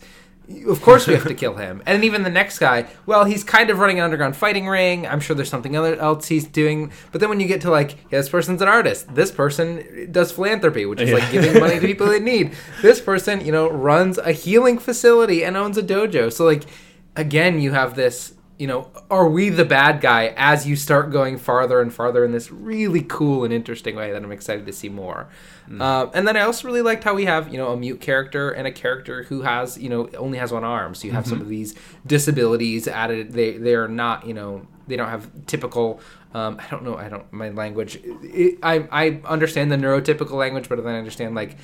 of course we have to kill him. And even the next guy well he's kind of running an underground fighting ring. I'm sure there's something other else he's doing. But then when you get to like yeah, this person's an artist. This person does philanthropy which is like giving money to people in need. This person you know runs a healing facility and owns a dojo. So like again you have this you know are we the bad guy as you start going farther and farther in this really cool and interesting way that i'm excited to see more uh, and then i also really liked how we have you know a mute character and a character who has you know only has one arm so you have some of these disabilities added they they are not you know they don't have typical um, I don't know. I don't my language. It, I I understand the neurotypical language, but then I understand like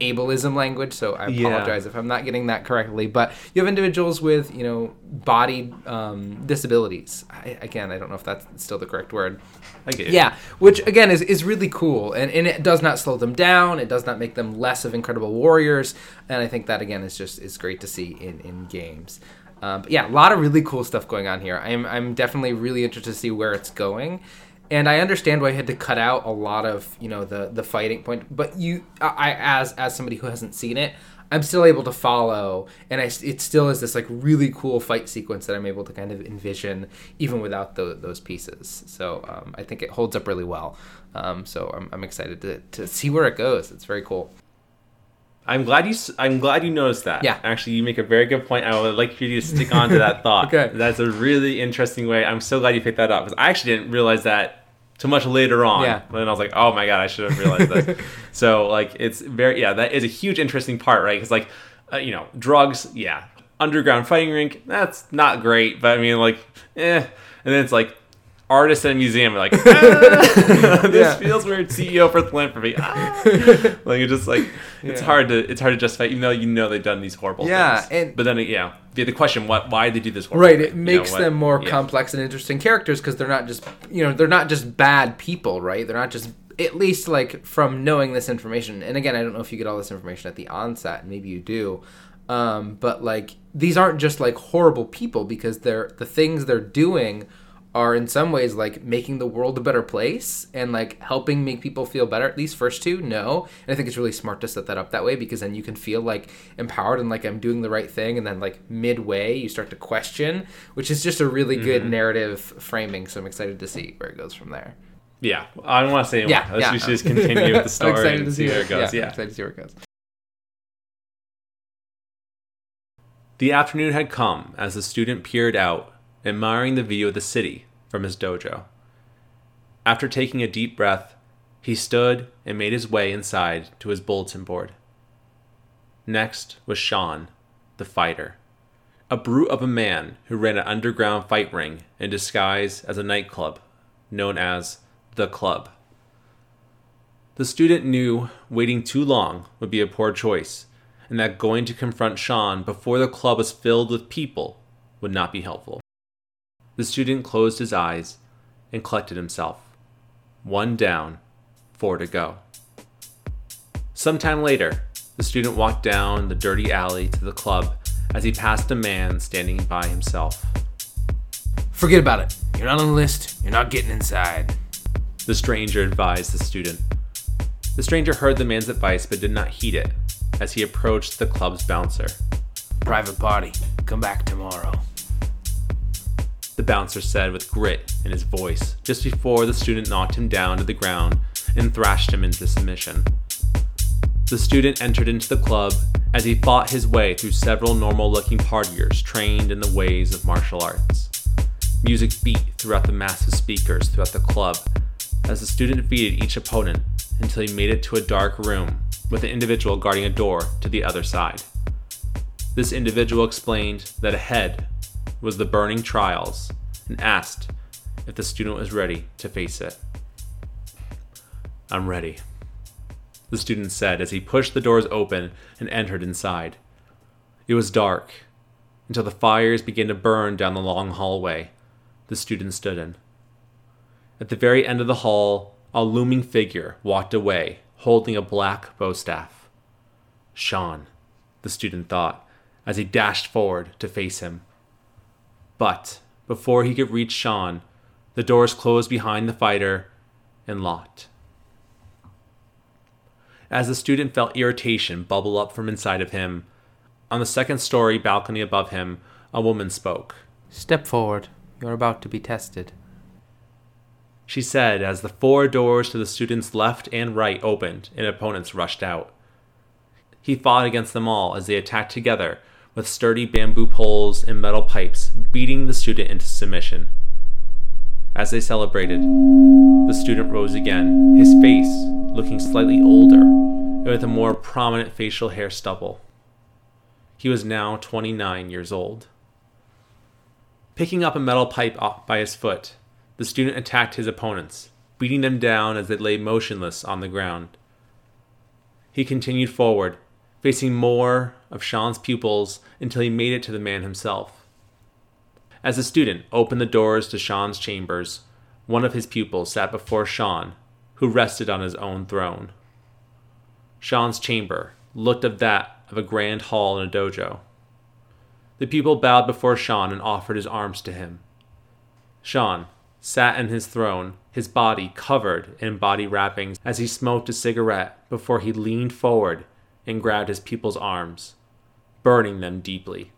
ableism language. So I Yeah. apologize if I'm not getting that correctly. But you have individuals with you know body um, disabilities. I, again, I don't know if that's still the correct word. I get. Yeah, which again is, is really cool, and, and it does not slow them down. It does not make them less of incredible warriors, and I think that again is just is great to see in in games. Um, but yeah, a lot of really cool stuff going on here. I'm I'm definitely really interested to see where it's going, and I understand why I had to cut out a lot of you know the the fighting point. But you, I as as somebody who hasn't seen it, I'm still able to follow, and I it still is this like really cool fight sequence that I'm able to kind of envision even without tho- those pieces. So um, I think it holds up really well. Um, so I'm, I'm excited to, to see where it goes. It's very cool. I'm glad you. I'm glad you noticed that. Yeah. Actually, you make a very good point. I would like for you to stick on to that thought. Okay. That's a really interesting way. I'm so glad you picked that up because I actually didn't realize that too much later on. Yeah. But Then I was like, oh my god, I should have realized this. so like, it's very yeah. That is a huge interesting part, right? Because like, uh, you know, drugs. Yeah. Underground fighting rink. That's not great, but I mean, like, eh. And then it's like. Artist at a museum, like "Ah, this Yeah. feels weird. CEO for philanthropy, ah. like it's just like it's Yeah. hard to it's hard to justify, even though you know they've done these horrible Yeah, things. and- but then yeah, the the question, what why they do this horrible Right, thing, it you know, makes what- them more yeah. complex and interesting characters because they're not just you know they're not just bad people, right? They're not just at least like from knowing this information. And again, I don't know if you get all this information at the onset. Maybe you do, um, but like these aren't just like horrible people because they're the things they're doing are in some ways like making the world a better place and like helping make people feel better. These first two, no. And I think it's really smart to set that up that way because then you can feel like empowered and like I'm doing the right thing. And then like midway, you start to question, which is just a really good Mm-hmm. narrative framing. So I'm excited to see where it goes from there. Yeah, I don't want to say anymore. Yeah, Let's yeah. we should just continue with the I'm excited to see where it goes. I'm Yeah. excited to see where it goes. The afternoon had come as the student peered out, admiring the view of the city from his dojo. After taking a deep breath, he stood and made his way inside to his bulletin board. Next was Sean, the fighter, a brute of a man who ran an underground fight ring in disguise as a nightclub known as The Club. The student knew waiting too long would be a poor choice, and that going to confront Sean before the club was filled with people would not be helpful. The student closed his eyes and collected himself. One down, four to go. Sometime later, the student walked down the dirty alley to the club as he passed a man standing by himself. Forget about it. You're not on the list. You're not getting inside. The stranger advised the student. The stranger heard the man's advice but did not heed it as he approached the club's bouncer. Private party. Come back tomorrow. The bouncer said with grit in his voice just before the student knocked him down to the ground and thrashed him into submission. The student entered into the club as he fought his way through several normal looking partiers trained in the ways of martial arts. Music beat throughout the massive speakers throughout the club as the student defeated each opponent until he made it to a dark room with an individual guarding a door to the other side. This individual explained that ahead was the burning trials and asked if the student was ready to face it. I'm ready, the student said as he pushed the doors open and entered inside. It was dark until the fires began to burn down the long hallway the student stood in. At the very end of the hall, a looming figure walked away holding a black bo staff. Sean, the student thought, as he dashed forward to face him. But before he could reach Sean, the doors closed behind the fighter and locked. As the student felt irritation bubble up from inside of him, on the second story balcony above him, a woman spoke. Step forward. You're about to be tested. She said as the four doors to the student's left and right opened and opponents rushed out. He fought against them all as they attacked together with sturdy bamboo poles and metal pipes, beating the student into submission. As they celebrated, the student rose again, his face looking slightly older and with a more prominent facial hair stubble. He was now 29 years old. Picking up a metal pipe by his foot, the student attacked his opponents, beating them down as they lay motionless on the ground. He continued forward, facing more of Sean's pupils until he made it to the man himself. As the student opened the doors to Sean's chambers, one of his pupils sat before Sean, who rested on his own throne. Sean's chamber looked of that of a grand hall in a dojo. The pupil bowed before Sean and offered his arms to him. Sean sat in his throne, his body covered in body wrappings as he smoked a cigarette before he leaned forward and grabbed his pupil's arms, burning them deeply.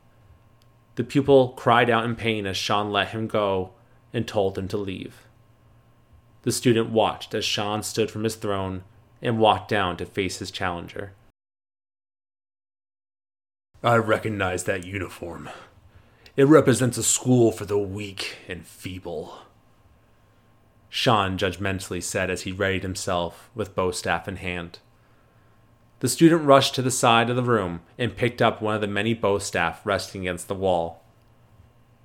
The pupil cried out in pain as Sean let him go and told him to leave. The student watched as Sean stood from his throne and walked down to face his challenger. I recognize that uniform. It represents a school for the weak and feeble. Sean judgmentally said as he readied himself with bo staff in hand. The student rushed to the side of the room and picked up one of the many bo staff resting against the wall.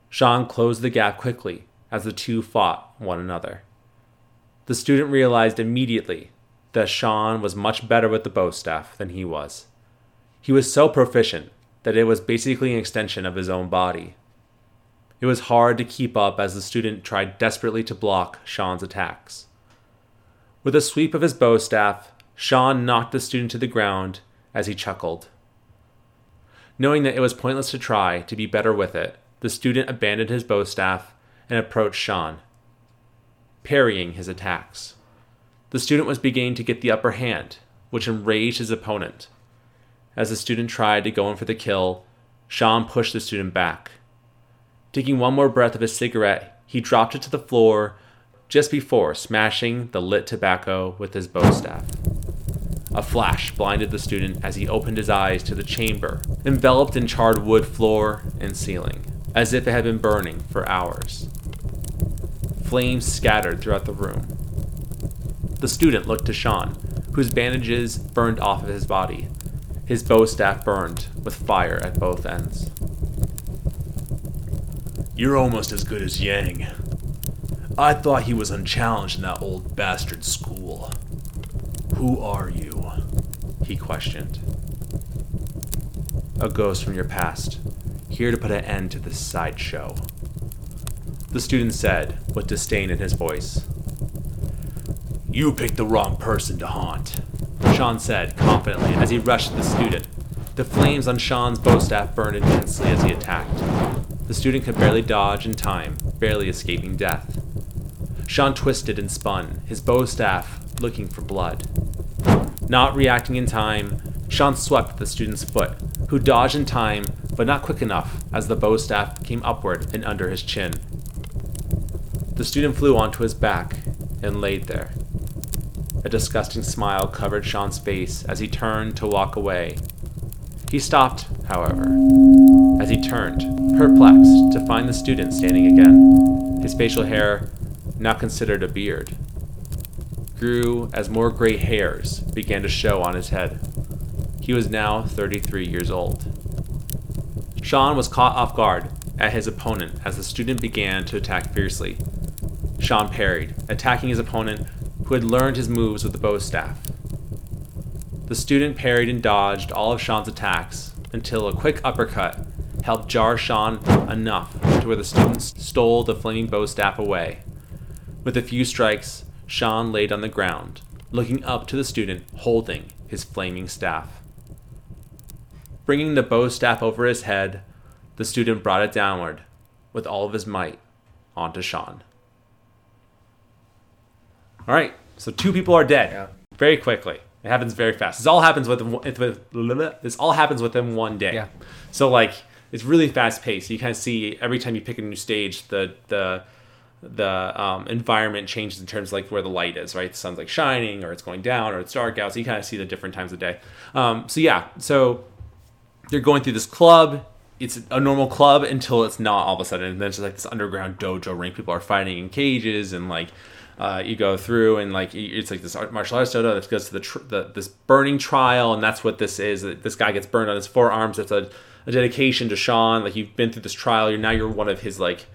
Sean closed the gap quickly as the two fought one another. The student realized immediately that Sean was much better with the bo staff than he was. He was so proficient that it was basically an extension of his own body. It was hard to keep up as the student tried desperately to block Sean's attacks. With a sweep of his bo staff, Sean knocked the student to the ground as he chuckled. Knowing that it was pointless to try to be better with it, the student abandoned his bo staff and approached Sean, parrying his attacks. The student was beginning to get the upper hand, which enraged his opponent. As the student tried to go in for the kill, Sean pushed the student back. Taking one more breath of his cigarette, he dropped it to the floor just before smashing the lit tobacco with his bo staff. A flash blinded the student as he opened his eyes to the chamber, enveloped in charred wood floor and ceiling, as if it had been burning for hours. Flames scattered throughout the room. The student looked to Sean, whose bandages burned off of his body. His bo staff burned, with fire at both ends. You're almost as good as Yang. I thought he was unchallenged in that old bastard school. Who are you? He questioned. A ghost from your past, here to put an end to this sideshow. The student said, with disdain in his voice. You picked the wrong person to haunt, Sean said confidently as he rushed the student. The flames on Sean's bo staff burned intensely as he attacked. The student could barely dodge in time, barely escaping death. Sean twisted and spun, his bo staff looking for blood. Not reacting in time, Sean swept the student's foot, who dodged in time, but not quick enough as the bo staff came upward and under his chin. The student flew onto his back and laid there. A disgusting smile covered Sean's face as he turned to walk away. He stopped, however, as he turned, perplexed, to find the student standing again, his facial hair now considered a beard grew as more gray hairs began to show on his head. He was now 33 years old. Sean was caught off guard at his opponent as the student began to attack fiercely. Sean parried, attacking his opponent who had learned his moves with the bo staff. The student parried and dodged all of Sean's attacks until a quick uppercut helped jar Sean enough to where the student stole the flaming bo staff away. With a few strikes, Sean laid on the ground, looking up to the student holding his flaming staff. bringing the bo staff over his head, the student brought it downward with all of his might onto Sean. All right, so two people are dead Yeah. very quickly. It happens very fast. This all happens with with this all happens within one day. Yeah. So like it's really fast paced. You kind of see every time you pick a new stage, the the the um, environment changes in terms of like where the light is. Right, the sun's like shining, or it's going down, or it's dark out. So you kind of see the different times of day. Um, so yeah, so they're going through this club. It's a normal club until it's not all of a sudden. And then it's like this underground dojo ring. People are fighting in cages and like uh, you go through and like it's like this martial arts dojo that goes to the, tr- the this burning trial and that's what this is. This guy gets burned on his forearms. It's a, a dedication to Sean. Like you've been through this trial. You're now you're one of his like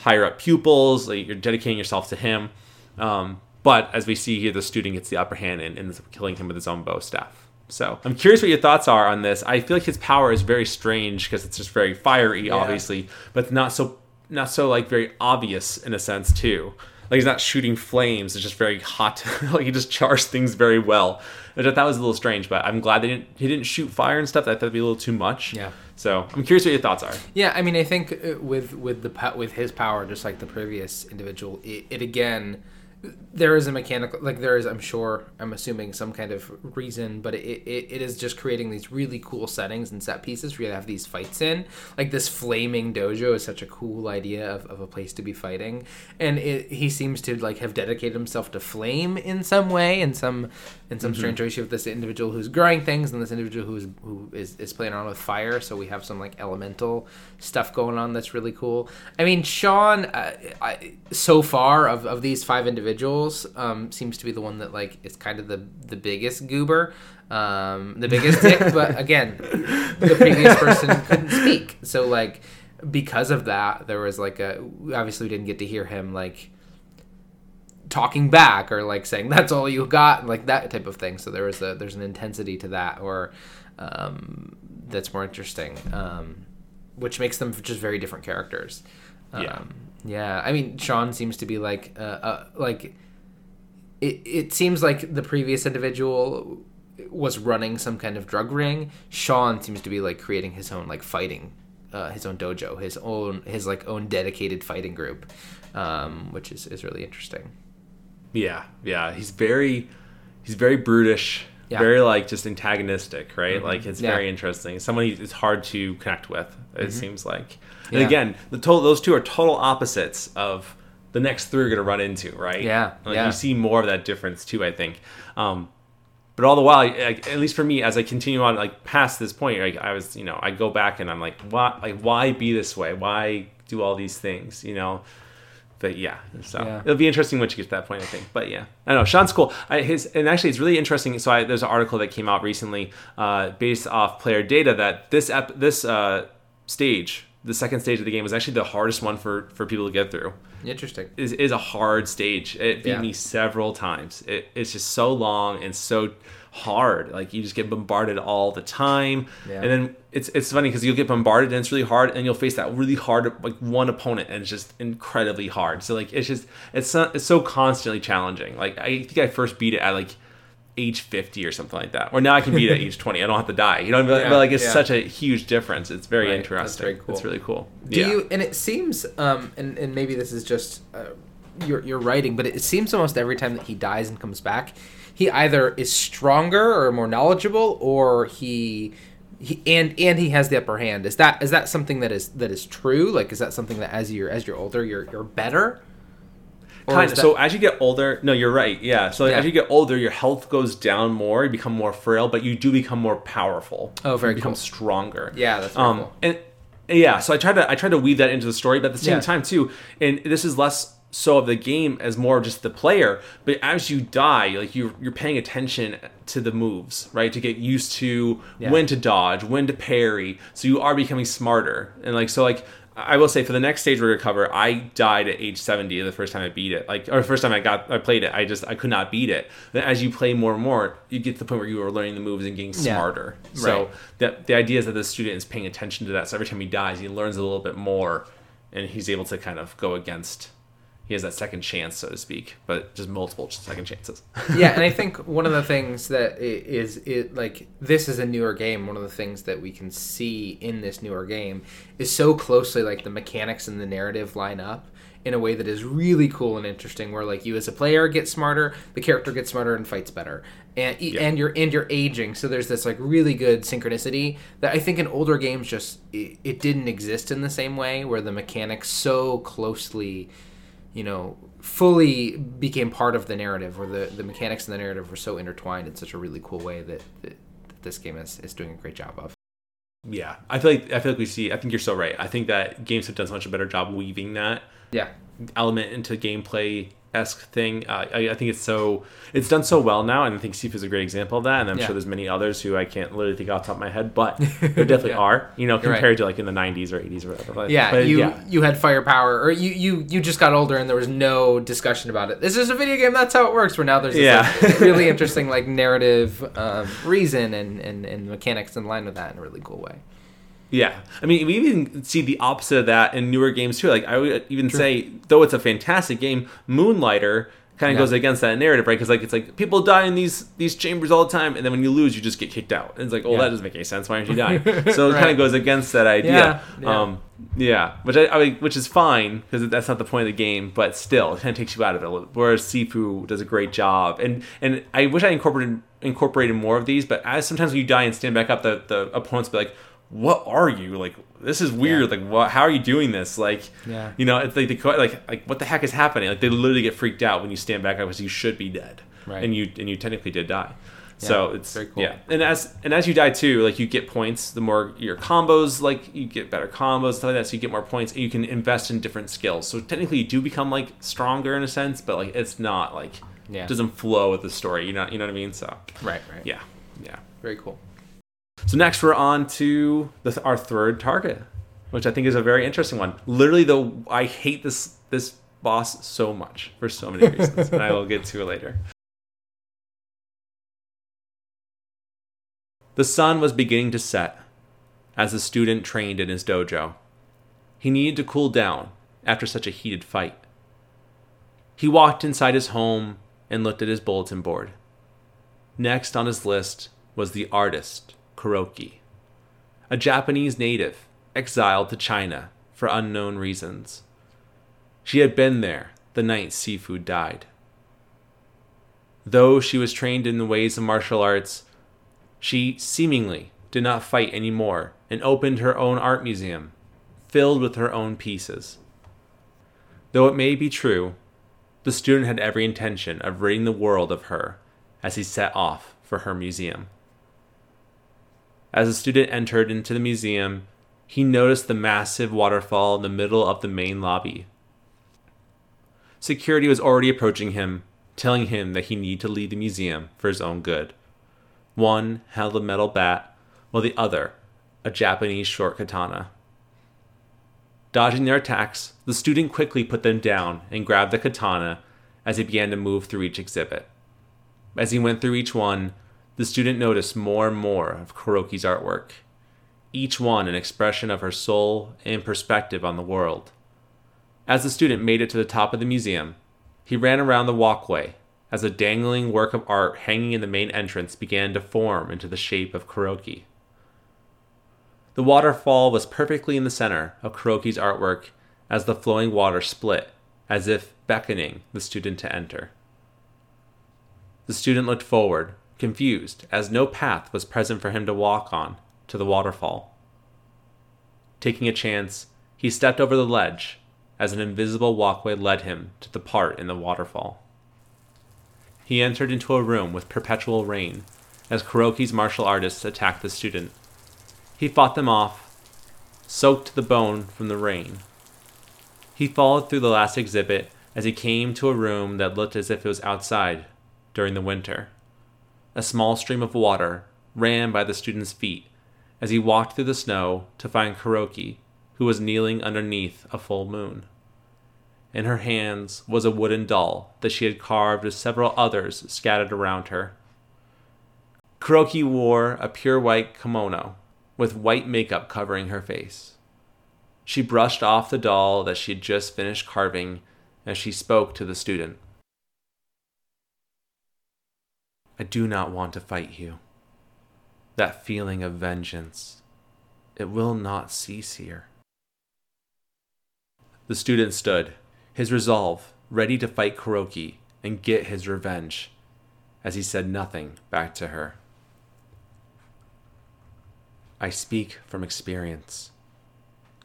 higher up pupils. Like you're dedicating yourself to him. Um, but as we see here, the student gets the upper hand and ends up killing him with his own bo staff. So I'm curious what your thoughts are on this. I feel like his power is very strange because it's just very fiery, obviously, but not so not so like very obvious in a sense too. Like he's not shooting flames; it's just very hot. like he just chars things very well. Which I thought that was a little strange, but I'm glad they didn't. He didn't shoot fire and stuff. I thought that'd be a little too much. Yeah. So I'm curious what your thoughts are. Yeah, I mean, I think uh, with with the with his power, just like the previous individual, it, it again, there is a mechanical like there is. I'm sure. I'm assuming some kind of reason, but it, it, it is just creating these really cool settings and set pieces for you to have these fights in. Like this flaming dojo is such a cool idea of, of a place to be fighting, and it, he seems to like have dedicated himself to flame in some way, in some in some strange ratio with this individual who's growing things and this individual who's who is, is playing around with fire. So we have some like elemental stuff going on that's really cool. I mean, Sean, uh, I, so far of, of these five individuals, um, seems to be the one that like is kind of the the biggest goober, um, the biggest dick. But again, the previous person couldn't speak, so like because of that, there was like a obviously we didn't get to hear him like talking back or like saying that's all you got like that type of thing so there was a there's an intensity to that or um, that's more interesting um, which makes them just very different characters um, Yeah. Yeah i mean sean seems to be like uh, uh, like it, it seems like the previous individual was running some kind of drug ring sean seems to be like creating his own like fighting uh, his own dojo his own his like own dedicated fighting group um, which is, is really interesting Yeah, yeah. He's very he's very brutish, Yeah. Mm-hmm. very like just antagonistic, right? Like it's Yeah. very interesting. Somebody it's hard to connect with. It seems like. And Yeah. again, the total those two are total opposites of the next three are going to run into, right? Yeah, Like yeah. you see more of that difference too, I think. Um, but all the while, like, at least for me, as I continue on, like past this point, like I was, you know, I go back and I'm like, why, like, why be this way? Why do all these things? You know. But yeah, so Yeah. it'll be interesting once you get to that point, I think. But yeah, I know Sean's cool. I, his and actually, it's really interesting. So I, there's an article that came out recently, uh, based off player data, that this ep- this uh, stage, the second stage of the game, was actually the hardest one for for people to get through interesting is, is a hard stage. It beat Yeah. me several times. It, it's just so long and so hard. Like you just get bombarded all the time, Yeah. and then it's it's funny because you'll get bombarded and it's really hard, and you'll face that really hard like one opponent, and it's just incredibly hard. So like it's just it's so, it's so constantly challenging. Like I think I first beat it at like age 50 or something like that or now i can beat it at age 20 i don't have to die you know but, Yeah, but like it's yeah. such a huge difference it's very Right, interesting very cool. it's really cool Do yeah you? And it seems, um, and and maybe this is just uh, your your writing, but it seems almost every time that he dies and comes back, he either is stronger or more knowledgeable, or he. He, and and he has the upper hand. Is that is that something that is that is true? Like, is that something that as you're as you're older, you're you're better? Kind of. that- So as you get older, no, you're right. Yeah. So Yeah. as you get older, your health goes down more. You become more frail, but you do become more powerful. Oh, very you become cool. stronger. Yeah, that's um, cool. and yeah. So I tried to I tried to weave that into the story, but at the same Yeah. time too, and this is less so of the game as more of just the player. But as you die, like you you're paying attention to the moves, right? To get used to Yeah. when to dodge, when to parry. So you are becoming smarter, and like so like. I will say for the next stage we're gonna cover, I died at age 70 the first time I beat it. Like or first time I got I played it, I just I could not beat it. Then as you play more and more, you get to the point where you are learning the moves and getting Yeah. smarter. So Right. the the idea is that the student is paying attention to that. So every time he dies, he learns a little bit more, and he's able to kind of go against, he has that second chance, so to speak, but just multiple second chances. yeah, and I think one of the things that is it like this is a newer game. One of the things that we can see in this newer game is so closely like the mechanics and the narrative line up in a way that is really cool and interesting. Where like you as a player get smarter, the character gets smarter and fights better, and e and you're and you're aging. So there's this like really good synchronicity that I think in older games just it, it didn't exist in the same way, where the mechanics so closely you know, fully became part of the narrative, where the, the mechanics and the narrative were so intertwined in such a really cool way that, that, that this game is, is doing a great job of. yeah, I feel like I feel like we see. I think you're so right. I think that games have done such a better job weaving that Yeah. element into gameplay esque thing. Uh, I, I think it's so it's done so well now, and I think Sifu is a great example of that. And I'm Yeah. sure there's many others who I can't literally think off the top of my head, but there definitely Yeah. are. You know, You're right. compared to like in the 90s or 80s or whatever. But, Yeah, but you yeah. you had firepower, or you, you you just got older, and there was no discussion about it. This is a video game. That's how it works. Where now there's this Yeah. like, really interesting like narrative um, reason and, and and mechanics in line with that in a really cool way. Yeah, I mean, we even see the opposite of that in newer games too. Like I would even say, though it's a fantastic game, Moonlighter kind of Yeah. goes against that narrative, right? Because like it's like people die in these these chambers all the time, and then when you lose, you just get kicked out. And it's like, oh, Yeah. that doesn't make any sense. Why aren't you dying? So it kind of goes against that idea. Yeah, yeah. Um, yeah, which I, I mean, which is fine because that's not the point of the game, but still, it kind of takes you out of it. a little. Whereas Sifu does a great job, and and I wish I incorporated incorporated more of these. But as sometimes when you die and stand back up, the the opponents be like, "What are you like? This is weird. Yeah. Like, what? How are you doing this? Like, Yeah. you know, it's like the like like what the heck is happening? Like they literally get freaked out when you stand back up because you should be dead, Right. and you and you technically did die. So it's very cool. yeah, and as and as you die too, like you get points. The more your combos, like you get better combos, stuff like that. So you get more points, and you can invest in different skills. So technically, you do become like stronger in a sense, but like it's not like Yeah. it doesn't flow with the story. You know, you know what I mean? So Right, right. yeah, yeah. Very cool. So next we're on to the, our third target, which I think is a very interesting one. Literally, though, I hate this this boss so much for so many reasons, and I will get to it later. The sun was beginning to set as the student trained in his dojo. He needed to cool down after such a heated fight. He walked inside his home and looked at his bulletin board. Next on his list was the artist, Kuroki, a Japanese native exiled to China for unknown reasons. She had been there the night Sifu died. Though she was trained in the ways of martial arts, she seemingly did not fight anymore and opened her own art museum, filled with her own pieces. Though it may be true, the student had every intention of ridding the world of her as he set off for her museum. As the student entered into the museum, he noticed the massive waterfall in the middle of the main lobby. Security was already approaching him, telling him that he needed to leave the museum for his own good. One held a metal bat, while the other a Japanese short katana. Dodging their attacks, the student quickly put them down and grabbed the katana as he began to move through each exhibit. As he went through each one, the student noticed more and more of Kuroki's artwork, each one an expression of her soul and perspective on the world. As the student made it to the top of the museum, he ran around the walkway as a dangling work of art hanging in the main entrance began to form into the shape of Kuroki. The waterfall was perfectly in the center of Kuroki's artwork as the flowing water split, as if beckoning the student to enter. The student looked forward, confused, as no path was present for him to walk on to the waterfall. Taking a chance, he stepped over the ledge as an invisible walkway led him to the part in the waterfall. He entered into a room with perpetual rain as Kuroki's martial artists attacked the student. He fought them off, soaked to the bone from the rain. He followed through the last exhibit as he came to a room that looked as if it was outside during the winter. A small stream of water ran by the student's feet as he walked through the snow to find Kuroki, who was kneeling underneath a full moon. In her hands was a wooden doll that she had carved with several others scattered around her. Kuroki wore a pure white kimono with white makeup covering her face. She brushed off the doll that she had just finished carving as she spoke to the student. I do not want to fight you. That feeling of vengeance, it will not cease here. The student stood, his resolve ready to fight Kuroki and get his revenge, as he said nothing back to her. I speak from experience.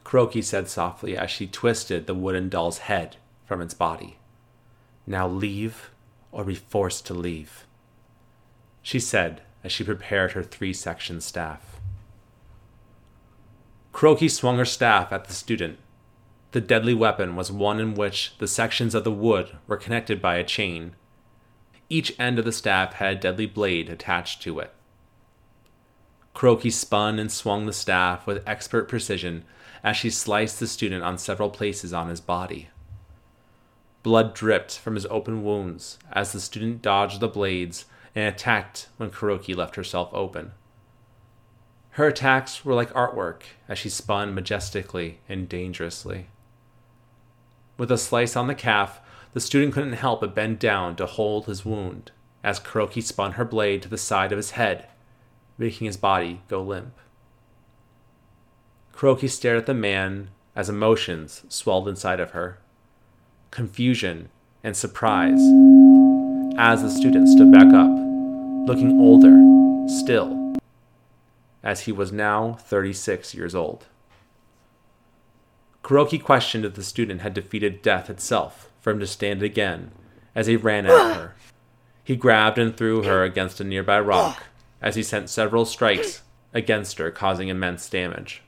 Kuroki said softly as she twisted the wooden doll's head from its body. Now leave or be forced to leave, she said as she prepared her three section staff. Kuroki swung her staff at the student. The deadly weapon was one in which the sections of the wood were connected by a chain. Each end of the staff had a deadly blade attached to it. Kuroki spun and swung the staff with expert precision as she sliced the student on several places on his body. Blood dripped from his open wounds as the student dodged the blades and attacked when Kuroki left herself open. Her attacks were like artwork as she spun majestically and dangerously. With a slice on the calf, the student couldn't help but bend down to hold his wound as Kuroki spun her blade to the side of his head, making his body go limp. Kuroki stared at the man as emotions swelled inside of her confusion and surprise as the student stood back up, looking older still, as he was now 36 years old. Kuroki questioned if the student had defeated death itself for him to stand again as he ran at her. He grabbed and threw her against a nearby rock as he sent several strikes against her, causing immense damage.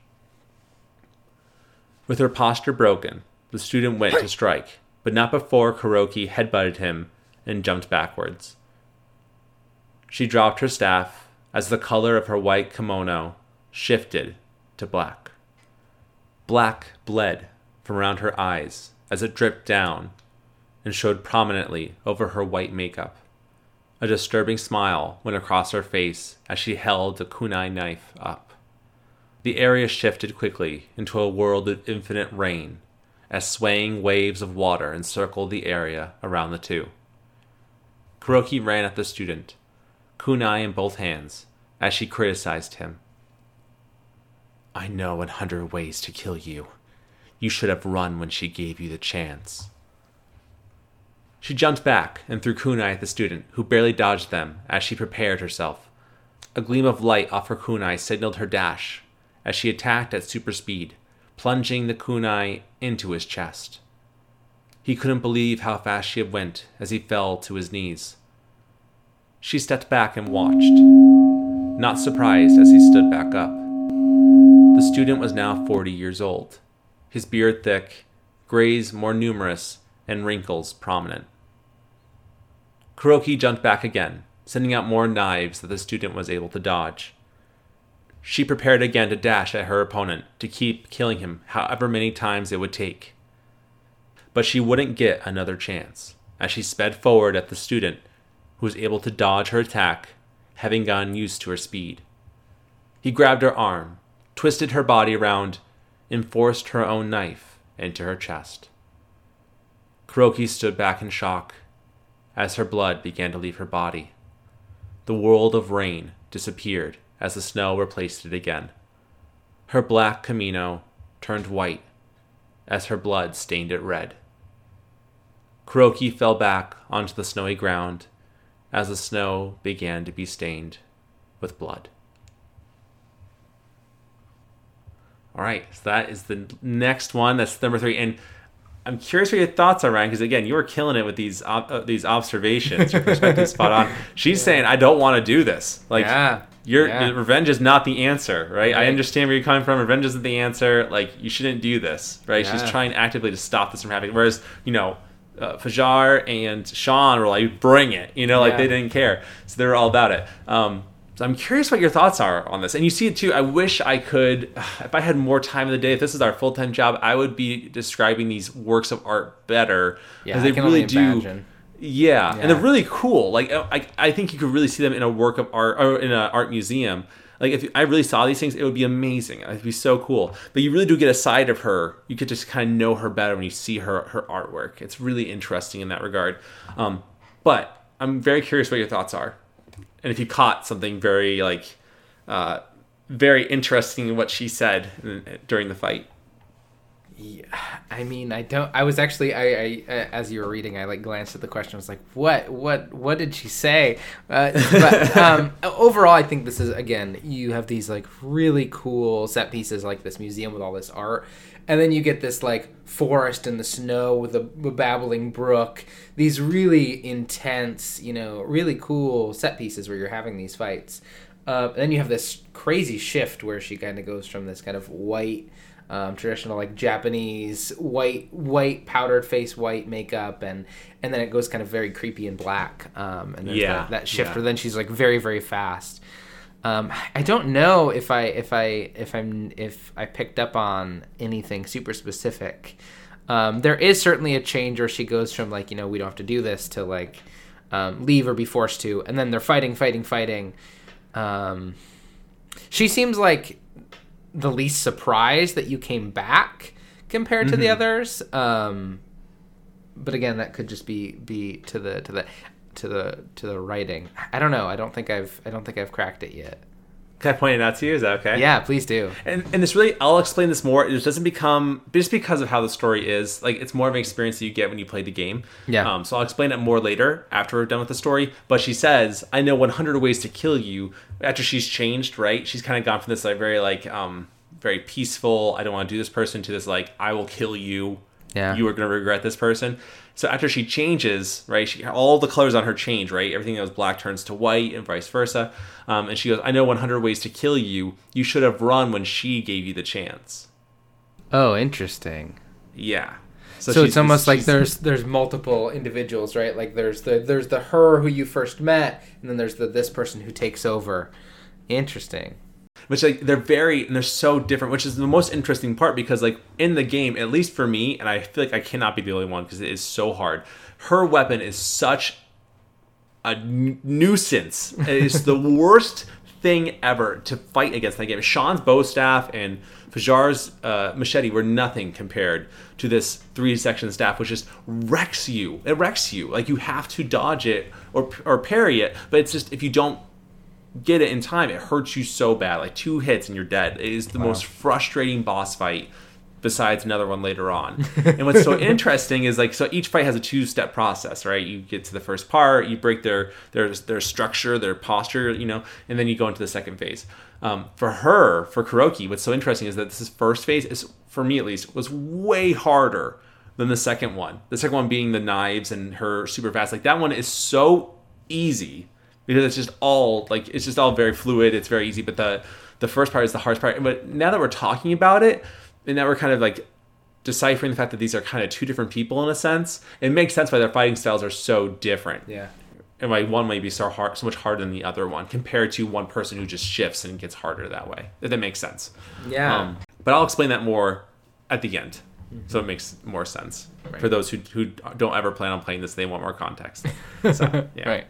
With her posture broken, the student went to strike, but not before Kuroki headbutted him and jumped backwards. She dropped her staff as the color of her white kimono shifted to black. Black bled from around her eyes as it dripped down and showed prominently over her white makeup. A disturbing smile went across her face as she held the kunai knife up. The area shifted quickly into a world of infinite rain as swaying waves of water encircled the area around the two. Kuroki ran at the student, kunai in both hands, as she criticized him. I know a hundred ways to kill you. You should have run when she gave you the chance. She jumped back and threw kunai at the student, who barely dodged them as she prepared herself. A gleam of light off her kunai signaled her dash, as she attacked at super speed, plunging the kunai into his chest. He couldn't believe how fast she had went as he fell to his knees. She stepped back and watched, not surprised as he stood back up. The student was now 40 years old, his beard thick, grays more numerous, and wrinkles prominent. Kuroki jumped back again, sending out more knives that the student was able to dodge. She prepared again to dash at her opponent, to keep killing him however many times it would take. But she wouldn't get another chance, as she sped forward at the student, who was able to dodge her attack, having gotten used to her speed. He grabbed her arm, twisted her body around, and forced her own knife into her chest. Kuroki stood back in shock as her blood began to leave her body. The world of rain disappeared as the snow replaced it again. Her black kimono turned white as her blood stained it red. Kuroki fell back onto the snowy ground as the snow began to be stained with blood. All right, so that is the next one. That's number three. And I'm curious what your thoughts are, Ryan, because again, you were killing it with these uh, these observations. Your perspective spot on. She's saying, "I don't want to do this." Like, yeah. your Yeah. revenge is not the answer, right? I understand where you're coming from. Revenge isn't the answer. Like, you shouldn't do this, right? She's trying actively to stop this from happening. Whereas, you know, uh, Fajar and Sean were like, "Bring it," you know, like Yeah. they didn't care, so they were all about it. Um, so I'm curious what your thoughts are on this. And you see it too. I wish I could, if I had more time in the day, if this is our full time job, I would be describing these works of art better Yeah, they really do. imagine. Yeah. and they're really cool. Like I, I think you could really see them in a work of art or in an art museum. Like if I really saw these things, it would be amazing. It'd be so cool. But you really do get a side of her. You could just kind of know her better when you see her her artwork. It's really interesting in that regard. Um, but I'm very curious what your thoughts are, and if you caught something very like uh, very interesting in what she said uh, during the fight. Yeah, I mean, I don't. I was actually, I, I, as you were reading, I like glanced at the question. I was like, what, what, what did she say? Uh, but um, overall, I think this is again, you have these like really cool set pieces, like this museum with all this art, and then you get this like forest in the snow with a, a babbling brook. These really intense, you know, really cool set pieces where you're having these fights. Uh, and then you have this crazy shift where she kind of goes from this kind of white um, traditional like Japanese white white powdered face white makeup and and then it goes kind of very creepy and black um, and Yeah, that, that shift yeah. where then she's like very very fast. Um, I don't know if I if I if I'm if I picked up on anything super specific. Um, there is certainly a change where she goes from like you know we don't have to do this to like um, leave or be forced to, and then they're fighting, fighting, fighting. Um, she seems like the least surprised that you came back compared to the others. Um, but again, that could just be be to the to the to the to the writing. I don't know. I don't think I've I don't think I've cracked it yet. Can I point it out to you? Is that okay? Yeah, please do. And, and this really, I'll explain this more. It doesn't become just because of how the story is. Like it's more of an experience that you get when you play the game. Yeah. Um, so I'll explain it more later after we're done with the story. But she says, "I know 100 ways to kill you." After she's changed, right? She's kind of gone from this like very like um very peaceful. I don't want to do this person to this like I will kill you. Yeah. You are gonna regret this person. So after she changes, right? She all the colors on her change, right? Everything that was black turns to white, and vice versa. Um, and she goes, "I know 100 ways to kill you. You should have run when she gave you the chance." Oh, interesting. Yeah. So, she's- it's almost like there's there's multiple individuals, right? Like there's the there's the her who you first met, and then there's the this person who takes over. Interesting. Which like they're very and they're so different which is the most interesting part because like in the game at least for me and i feel like i cannot be the only one because it is so hard her weapon is such a n- nuisance. It is the worst thing ever to fight against that game. Sean's bo staff and fajar's uh, machete were nothing compared to this three section staff which just wrecks you. It wrecks you. Like you have to dodge it or, or parry it but it's just if you don't get it in time, it hurts you so bad. Like two hits and you're dead. It is the most frustrating boss fight besides another one later on. and what's so interesting is like so each fight has a two-step process, right? You get to the first part, you break their their their structure, their posture, you know, and then you go into the second phase. Um, for her, for Kuroki, what's so interesting is that this first phase is for me at least was way harder than the second one. The second one being the knives and her super fast. Like that one is so easy because it's just all like it's just all very fluid. It's very easy. But the the first part is the hardest part. But now that we're talking about it, and now we're kind of like deciphering the fact that these are kind of two different people in a sense, it makes sense why their fighting styles are so different. Yeah. And why one may be so hard, so much harder than the other one, compared to one person who just shifts and gets harder that way. If that makes sense. Yeah. Um, but I'll explain that more at the end, so it makes more sense Right. for those who who don't ever plan on playing this. They want more context. So yeah. Right.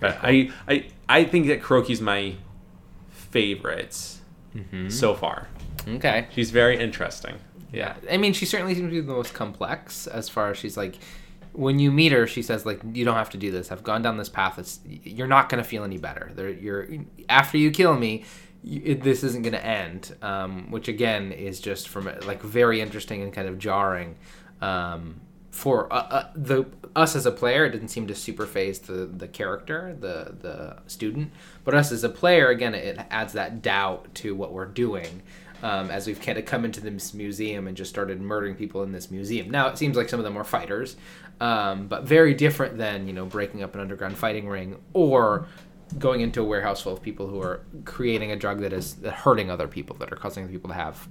But I, I I think that Kuroki's my favorite Mm-hmm. so far. Okay. She's very interesting. Yeah. I mean, she certainly seems to be the most complex as far as she's like. When you meet her, she says like, "You don't have to do this. I've gone down this path. It's you're not gonna feel any better. There, you're after you kill me, you, it, this isn't gonna end." Um, which again is just from like very interesting and kind of jarring. Um, for uh, uh, the us as a player, it didn't seem to super faze the the character, the the student, but us as a player, again, it adds that doubt to what we're doing. Um, as we've kind of come into this museum and just started murdering people in this museum. Now it seems like some of them are fighters, um, but very different than you know breaking up an underground fighting ring or going into a warehouse full of people who are creating a drug that is hurting other people, that are causing people to have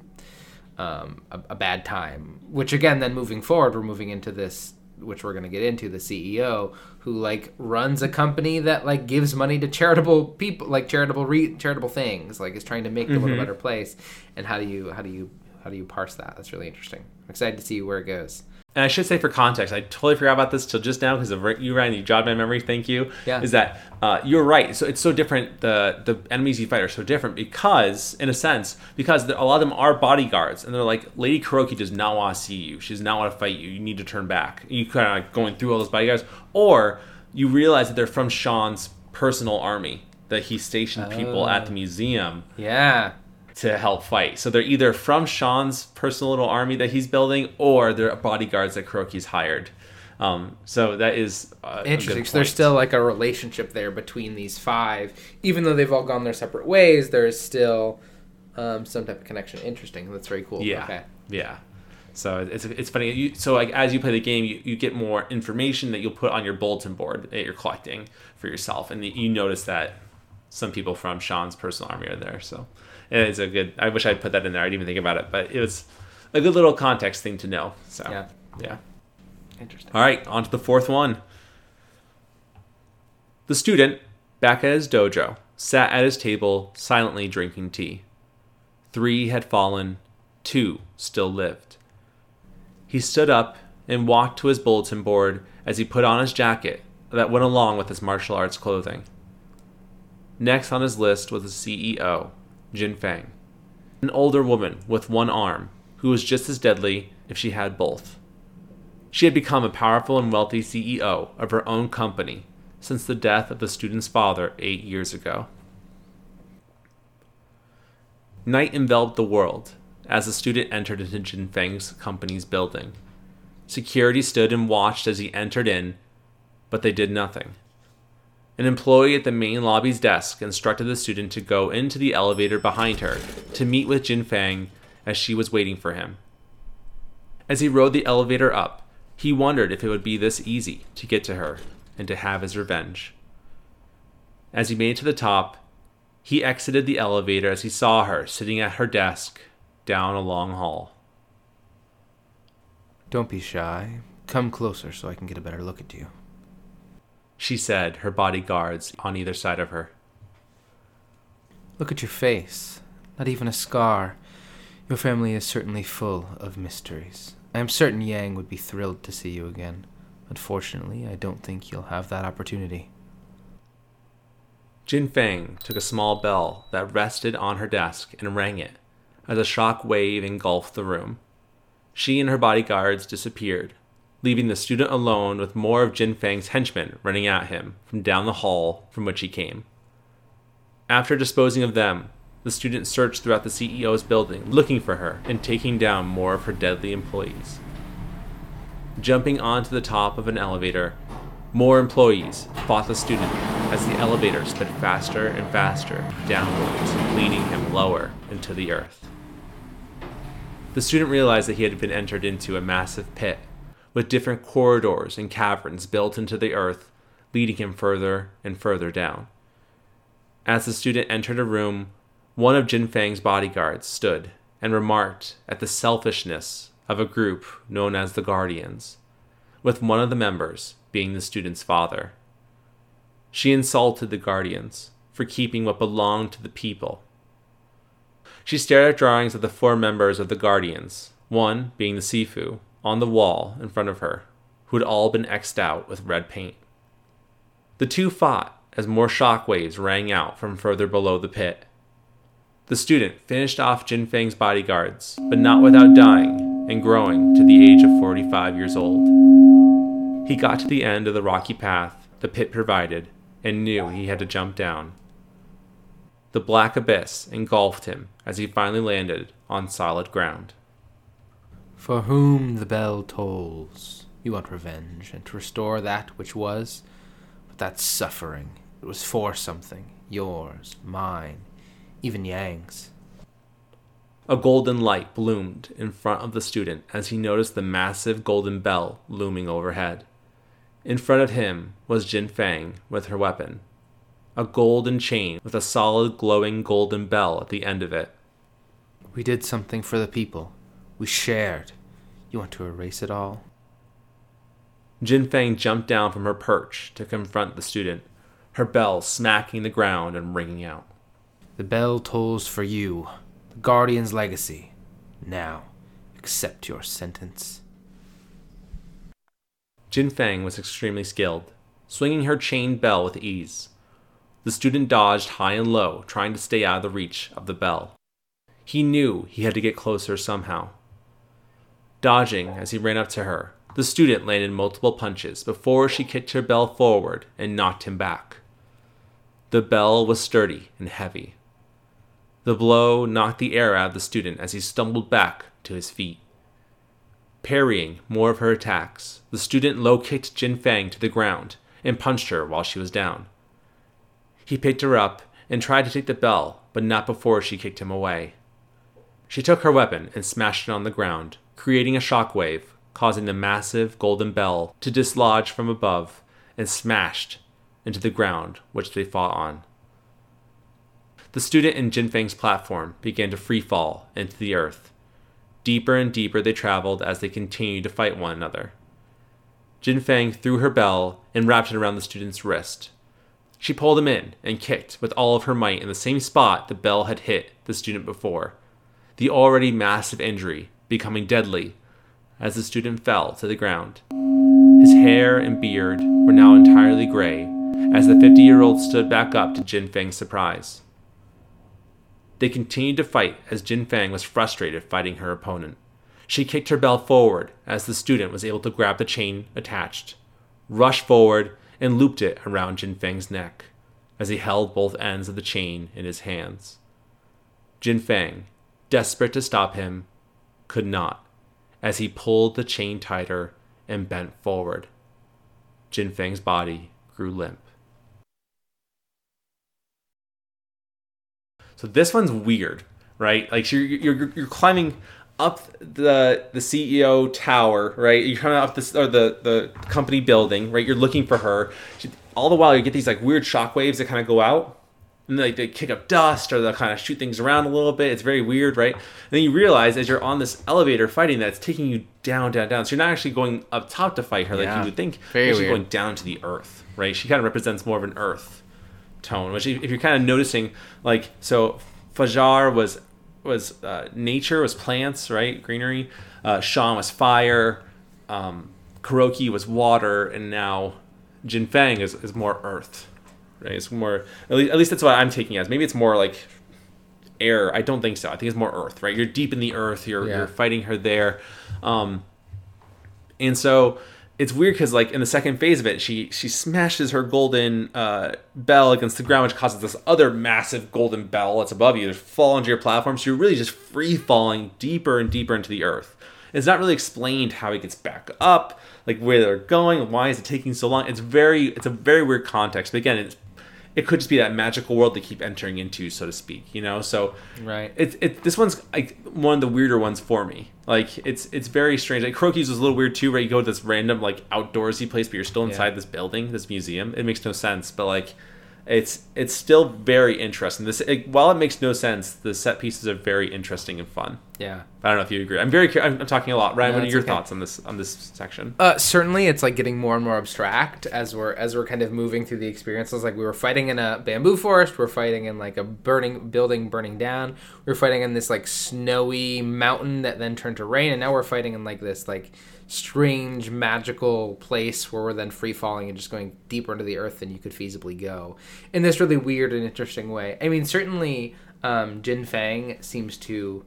um, a, a bad time. Which again, then moving forward, we're moving into this, which we're going to get into the CEO who like runs a company that like gives money to charitable people, like charitable re- charitable things, like is trying to make the world a better place. And how do you how do you how do you parse that? That's really interesting. I'm excited to see where it goes. And I should say for context, I totally forgot about this till just now because of you, Ryan. You jogged my memory. Thank you. Yeah. Is that uh, you're right? So it's so different. The the enemies you fight are so different because, in a sense, because a lot of them are bodyguards, and they're like, Lady Kuroki does not want to see you. She does not want to fight you. You need to turn back. You kind of like going through all those bodyguards, or you realize that they're from Sean's personal army that he stationed people at the museum Yeah. To help fight. So they're either from Sean's personal little army that he's building, or they're bodyguards that Kuroki's hired. Um, so that is uh, Interesting. So there's still like a relationship there between these five, even though they've all gone their separate ways. There is still um, some type of connection. Interesting. That's very cool. yeah, Okay. yeah. So it's it's funny. You, so like as you play the game, you, you get more information that you'll put on your bulletin board that you're collecting for yourself, and you notice that some people from Sean's personal army are there. So it's a good. I wish I'd put that in there. I didn't even think about it, but it was a good little context thing to know. So Yeah. yeah. Interesting. All right, on to the fourth one. The student, back at his dojo, sat at his table silently drinking tea. Three had fallen, two still lived. He stood up and walked to his bulletin board as he put on his jacket that went along with his martial arts clothing. Next on his list was the CEO, Jin Fang, an older woman with one arm who was just as deadly if she had both. She had become a powerful and wealthy CEO of her own company since the death of the student's father eight years ago. Night enveloped the world as the student entered into Jin Feng's company's building. Security stood and watched as he entered in, but they did nothing. An employee at the main lobby's desk instructed the student to go into the elevator behind her to meet with Jin Fang as she was waiting for him. As he rode the elevator up, he wondered if it would be this easy to get to her and to have his revenge. As he made it to the top, he exited the elevator as he saw her sitting at her desk down a long hall. Don't be shy. Come closer so I can get a better look at you. She said, her bodyguards on either side of her. Look at your face. Not even a scar. Your family is certainly full of mysteries. I am certain Yang would be thrilled to see you again. Unfortunately, I don't think you'll have that opportunity. Jin Fang took a small bell that rested on her desk and rang it as a shock wave engulfed the room. She and her bodyguards disappeared, leaving the student alone with more of Jin Fang's henchmen running at him from down the hall from which he came. After disposing of them, the student searched throughout the CEO's building, looking for her and taking down more of her deadly employees. Jumping onto the top of an elevator, more employees fought the student as the elevator sped faster and faster downwards, leading him lower into the earth. The student realized that he had been entered into a massive pit with different corridors and caverns built into the earth, leading him further and further down. As the student entered a room, one of Jin Fang's bodyguards stood and remarked at the selfishness of a group known as the Guardians, with one of the members being the student's father. She insulted the Guardians for keeping what belonged to the people. She stared at drawings of the four members of the Guardians, one being the Sifu, on the wall in front of her, who had all been X'd out with red paint. The two fought as more shockwaves rang out from further below the pit. The student finished off Jin Fang's bodyguards, but not without dying and growing to the age of 45 years old. He got to the end of the rocky path the pit provided and knew he had to jump down. The black abyss engulfed him as he finally landed on solid ground. For whom the bell tolls. You want revenge and to restore that which was, but that's suffering. It was for something. Yours, mine, even Yang's. A golden light bloomed in front of the student as he noticed the massive golden bell looming overhead. In front of him was Jin Fang with her weapon, a golden chain with a solid glowing golden bell at the end of it. We did something for the people. We shared. You want to erase it all? Jin Fang jumped down from her perch to confront the student, her bell smacking the ground and ringing out. The bell tolls for you, the Guardian's legacy. Now, accept your sentence. Jin Fang was extremely skilled, swinging her chained bell with ease. The student dodged high and low, trying to stay out of the reach of the bell. He knew he had to get closer somehow. Dodging as he ran up to her, the student landed multiple punches before she kicked her bell forward and knocked him back. The bell was sturdy and heavy. The blow knocked the air out of the student as he stumbled back to his feet. Parrying more of her attacks, the student low kicked Jin Fang to the ground and punched her while she was down. He picked her up and tried to take the bell, but not before she kicked him away. She took her weapon and smashed it on the ground, creating a shockwave, causing the massive golden bell to dislodge from above and smashed into the ground which they fought on. The student in Jin Fang's platform began to free fall into the earth. Deeper and deeper they traveled as they continued to fight one another. Jin Fang threw her bell and wrapped it around the student's wrist. She pulled him in and kicked with all of her might in the same spot the bell had hit the student before, the already massive injury becoming deadly as the student fell to the ground. His hair and beard were now entirely gray as the 50 year old stood back up to Jin Fang's surprise. They continued to fight as Jin Fang was frustrated fighting her opponent. She kicked her bell forward as the student was able to grab the chain attached, rushed forward, and looped it around Jin Fang's neck as he held both ends of the chain in his hands. Jin Fang, desperate to stop him, could not as he pulled the chain tighter and bent forward. Jin Fang's body grew limp. So this one's weird, right? Like you're you're you're climbing up the the CEO tower, right? You're coming up this or the the company building, right? You're looking for her. All the while, you get these like weird shock waves that kind of go out, and like they kick up dust or they'll kind of shoot things around a little bit. It's very weird, right? And then you realize as you're on this elevator fighting that it's taking you down, down, down. So you're not actually going up top to fight her like you would think. Very you're actually weird. going down to the earth, right? She kind of represents more of an earth tone, which if you're kind of noticing, like so, Fajar was was uh, nature, was plants, right, greenery. Uh, Sean was fire. Um, Kuroki was water, and now Jin Fang is, is more earth, right? It's more at least, at least that's what I'm taking as. Maybe it's more like air. I don't think so. I think it's more earth, right? You're deep in the earth. You're Yeah. you're fighting her there, um, and so it's weird because like in the second phase of it, she she smashes her golden uh, bell against the ground, which causes this other massive golden bell that's above you to fall onto your platform. So you're really just free falling deeper and deeper into the earth. It's not really explained how he gets back up, like where they're going, why is it taking so long. It's very it's a very weird context. But again, it's it could just be that magical world they keep entering into, so to speak. You know, so Right. It's it. This one's like one of the weirder ones for me. Like it's it's very strange. Like Kuroki's was a little weird too, where you go to this random like outdoorsy place, but you're still inside Yeah. this building, this museum. It makes no sense, but like. It's it's still very interesting. This it, while it makes no sense, the set pieces are very interesting and fun. Yeah. I don't know if you agree. I'm very. I'm, I'm talking a lot. Ryan, No, what are your okay. thoughts on this on this section? Uh, certainly, it's like getting more and more abstract as we're as we're kind of moving through the experiences. Like we were fighting in a bamboo forest, we're fighting in like a burning building burning down. We're fighting in this like snowy mountain that then turned to rain, and now we're fighting in like this like strange magical place where we're then free falling and just going deeper into the earth than you could feasibly go in this really weird and interesting way. I mean, certainly, um, Jin Fang seems to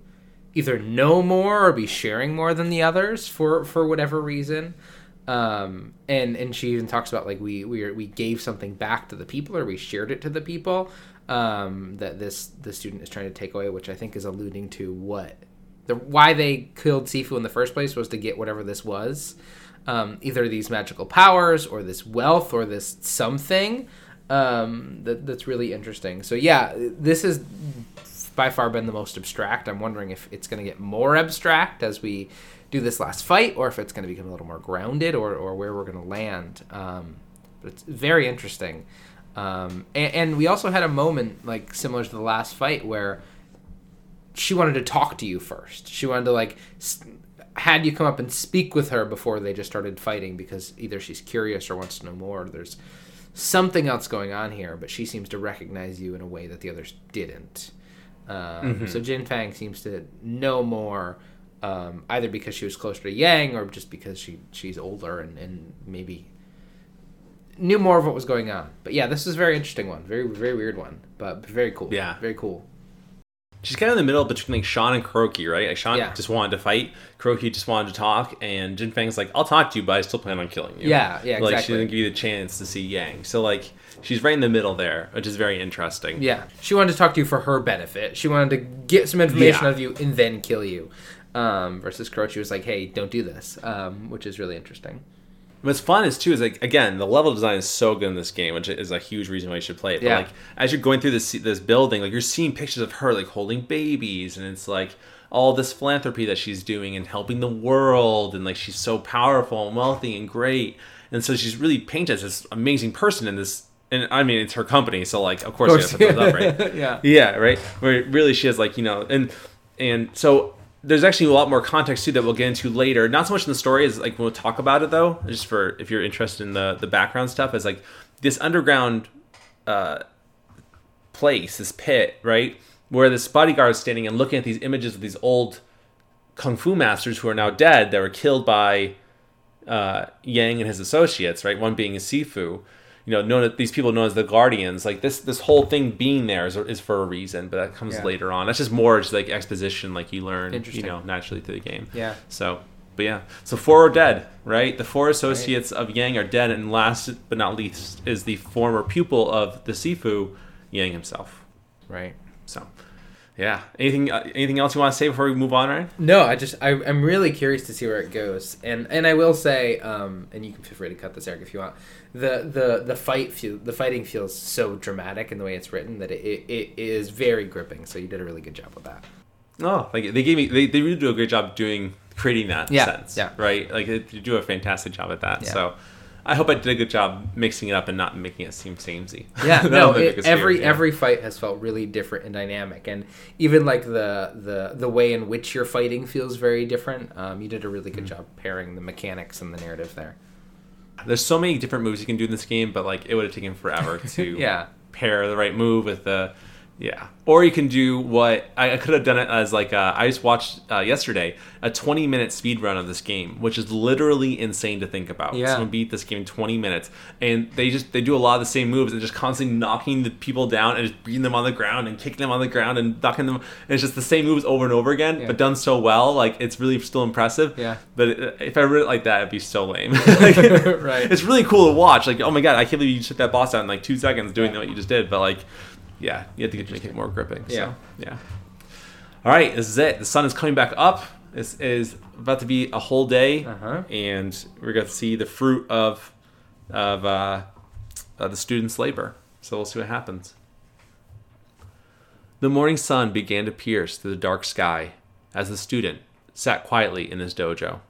either know more or be sharing more than the others for for whatever reason um and and she even talks about like we we we gave something back to the people or we shared it to the people um that this the student is trying to take away which i think is alluding to what the why they killed sifu in the first place was to get whatever this was um either these magical powers or this wealth or this something um that that's really interesting so yeah this is by far been the most abstract. I'm wondering if it's going to get more abstract as we do this last fight, or if it's going to become a little more grounded, or, or where we're going to land. Um, but it's very interesting. Um, and, and we also had a moment like similar to the last fight where she wanted to talk to you first. She wanted to like had you come up and speak with her before they just started fighting because either she's curious or wants to know more. Or there's something else going on here, but she seems to recognize you in a way that the others didn't. Um, So Jin Fang seems to know more um, either because she was closer to Yang or just because she she's older and, and maybe knew more of what was going on. But yeah, this is a very interesting one, very very weird one, but very cool. Yeah. very cool. She's kind of in the middle between like Sean and Kuroki, right? Like Sean Yeah. just wanted to fight, Kuroki just wanted to talk, and Jin Fang's like, "I'll talk to you, but I still plan on killing you." Yeah, yeah, Like she exactly. didn't give you the chance to see Yang, so like she's right in the middle there, which is very interesting. Yeah, she wanted to talk to you for her benefit. She wanted to get some information Yeah. out of you and then kill you. Um, versus Kuroki was like, "Hey, don't do this," um, which is really interesting. What's fun is too is like again the level design is so good in this game, which is a huge reason why you should play it. But Yeah. like as you're going through this this building, like you're seeing pictures of her like holding babies, and it's like all this philanthropy that she's doing and helping the world, and like she's so powerful and wealthy and great, and so she's really painted as this amazing person in this. And I mean, it's her company, so like of course, Of you gotta course. put those up, right? yeah. Yeah, right. Where really she has like you know, and and so there's actually a lot more context too that we'll get into later. Not so much in the story as like we'll talk about it though, just for if you're interested in the the background stuff. Is like this underground uh, place, this pit, right, where this bodyguard is standing and looking at these images of these old kung fu masters who are now dead that were killed by uh, Yang and his associates, right? One being a Sifu. You know, known these people known as the Guardians. Like this, this whole thing being there is, is for a reason, but that comes Yeah. later on. That's just more just like exposition, like you learn, you know, naturally through the game. Yeah. So, but yeah, so four are dead, right? The four associates of Yang are dead, and last but not least is the former pupil of the Sifu, Yang himself. Right. So, yeah. Anything, uh, anything else you want to say before we move on, Ryan? No, I just I, I'm really curious to see where it goes, and and I will say, um, and you can feel free to cut this, Eric, if you want. The the the fight feel the fighting feels so dramatic in the way it's written that it, it, it is very gripping. So you did a really good job with that. Oh, like they gave me, they, they really do a great job doing creating that Yeah, sense, yeah. right? Like they do a fantastic job at that. Yeah. So, I hope I did a good job mixing it up and not making it seem samey. Yeah, no, it, biggest fear, every yeah. every fight has felt really different and dynamic, and even like the the the way in which you're fighting feels very different. Um, you did a really good job pairing the mechanics and the narrative there. There's so many different moves you can do in this game, but like it would have taken forever to Yeah. pair the right move with the yeah. Or you can do what I, I could have done it as like uh, I just watched uh, yesterday a 20 minute speed run of this game, which is literally insane to think about. Yeah. Someone beat this game in 20 minutes, and they just they do a lot of the same moves and just constantly knocking the people down and just beating them on the ground and kicking them on the ground and knocking them. And it's just the same moves over and over again, Yeah. but done so well. Like it's really still impressive. Yeah. But it, if I read it like that, it'd be so lame. Like, Right. It's really cool to watch. Like, oh my god, I can't believe you took that boss out in like two seconds doing Yeah. what you just did. But like, yeah, you have to get, make it more gripping. Yeah. Yeah. All right, this is it. The sun is coming back up. This is about to be a whole day, Uh-huh. and we're going to see the fruit of of uh, uh, the students' labor. So we'll see what happens. The morning sun began to pierce through the dark sky as the student sat quietly in his dojo.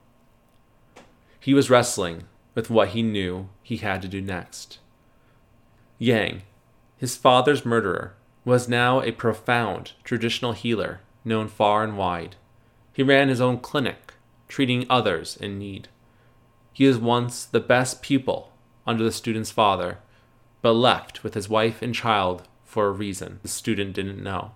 He was wrestling with what he knew he had to do next. Yang, his father's murderer, was now a profound traditional healer known far and wide. He ran his own clinic, treating others in need. He was once the best pupil under the student's father, but left with his wife and child for a reason the student didn't know.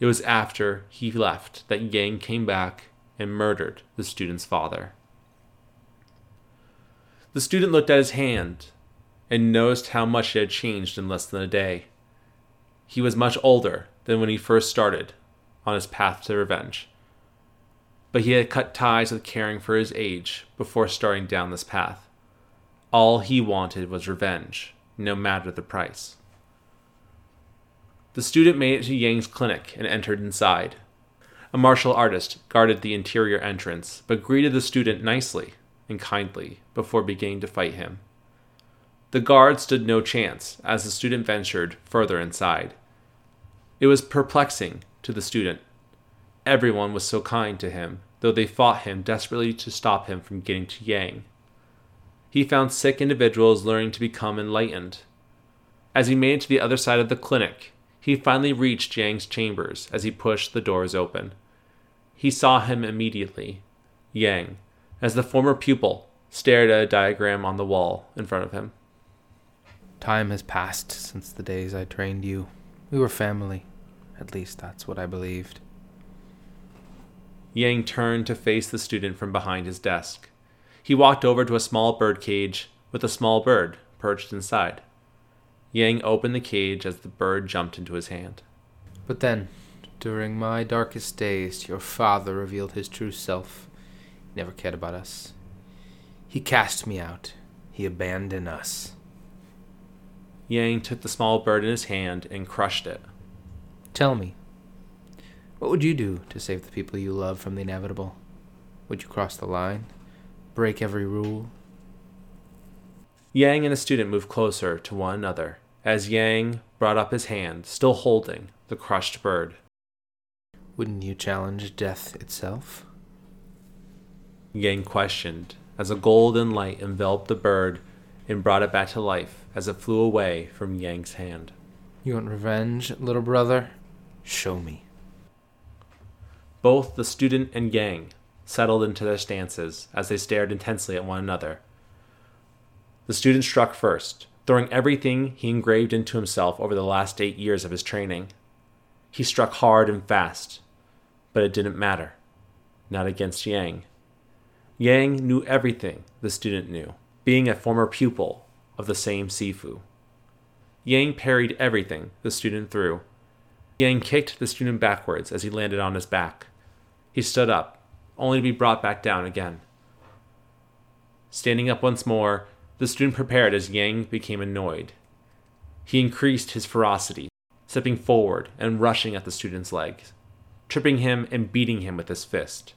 It was after he left that Yang came back and murdered the student's father. The student looked at his hand and noticed how much it had changed in less than a day. He was much older than when he first started on his path to revenge. But he had cut ties with caring for his age before starting down this path. All he wanted was revenge, no matter the price. The student made it to Yang's clinic and entered inside. A martial artist guarded the interior entrance, but greeted the student nicely and kindly before beginning to fight him. The guard stood no chance as the student ventured further inside. It was perplexing to the student. Everyone was so kind to him, though they fought him desperately to stop him from getting to Yang. He found sick individuals learning to become enlightened. As he made it to the other side of the clinic, he finally reached Yang's chambers as he pushed the doors open. He saw him immediately, Yang, as the former pupil stared at a diagram on the wall in front of him. Time has passed since the days I trained you. We were family. At least that's what I believed. Yang turned to face the student from behind his desk. He walked over to a small bird cage with a small bird perched inside. Yang opened the cage as the bird jumped into his hand. But then, during my darkest days, your father revealed his true self. He never cared about us. He cast me out. He abandoned us. Yang took the small bird in his hand and crushed it. Tell me, what would you do to save the people you love from the inevitable? Would you cross the line? Break every rule? Yang and the student moved closer to one another as Yang brought up his hand, still holding the crushed bird. Wouldn't you challenge death itself? Yang questioned as a golden light enveloped the bird and brought it back to life as it flew away from Yang's hand. You want revenge, little brother? Show me. Both the student and Yang settled into their stances as they stared intensely at one another. The student struck first, throwing everything he engraved into himself over the last eight years of his training. He struck hard and fast, but it didn't matter. Not against Yang. Yang knew everything the student knew, being a former pupil of the same Sifu. Yang parried everything the student threw. Yang kicked the student backwards as he landed on his back. He stood up, only to be brought back down again. Standing up once more, the student prepared as Yang became annoyed. He increased his ferocity, stepping forward and rushing at the student's legs, tripping him and beating him with his fist.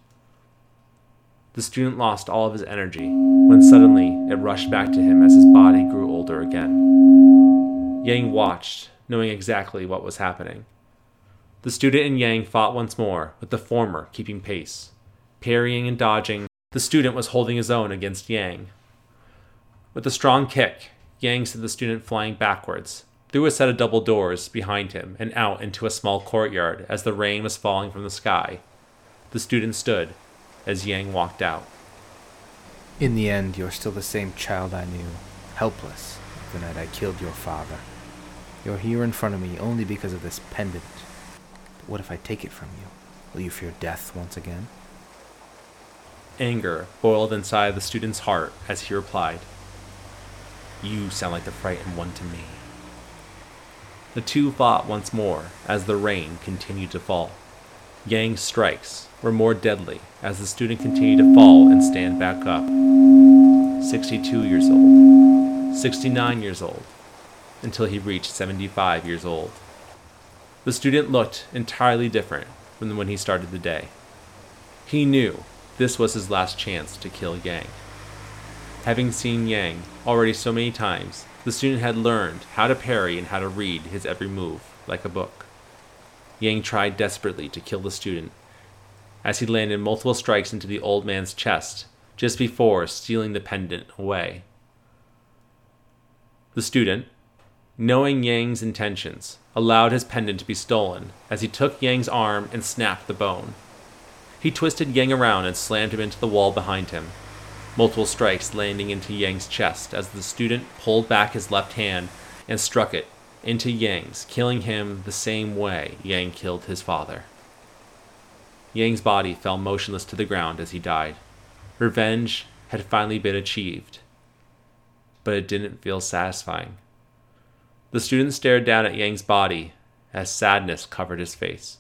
The student lost all of his energy when suddenly it rushed back to him as his body grew older again. Yang watched, knowing exactly what was happening. The student and Yang fought once more, with the former keeping pace. Parrying and dodging, the student was holding his own against Yang. With a strong kick, Yang sent the student flying backwards, through a set of double doors behind him, and out into a small courtyard as the rain was falling from the sky. The student stood as Yang walked out. In the end, you're still the same child I knew, helpless the night I killed your father. You're here in front of me only because of this pendant. But what if I take it from you? Will you fear death once again? Anger boiled inside the student's heart as he replied, You sound like the frightened one to me. The two fought once more as the rain continued to fall. Yang strikes were more deadly as the student continued to fall and stand back up. 62 years old, 69 years old, until he reached 75 years old. The student looked entirely different from when he started the day. He knew this was his last chance to kill Yang. Having seen Yang already so many times, the student had learned how to parry and how to read his every move like a book. Yang tried desperately to kill the student as he landed multiple strikes into the old man's chest just before stealing the pendant away. The student, knowing Yang's intentions, allowed his pendant to be stolen as he took Yang's arm and snapped the bone. He twisted Yang around and slammed him into the wall behind him, multiple strikes landing into Yang's chest as the student pulled back his left hand and struck it into Yang's, killing him the same way Yang killed his father. Yang's body fell motionless to the ground as he died. Revenge had finally been achieved, but it didn't feel satisfying. The student stared down at Yang's body as sadness covered his face.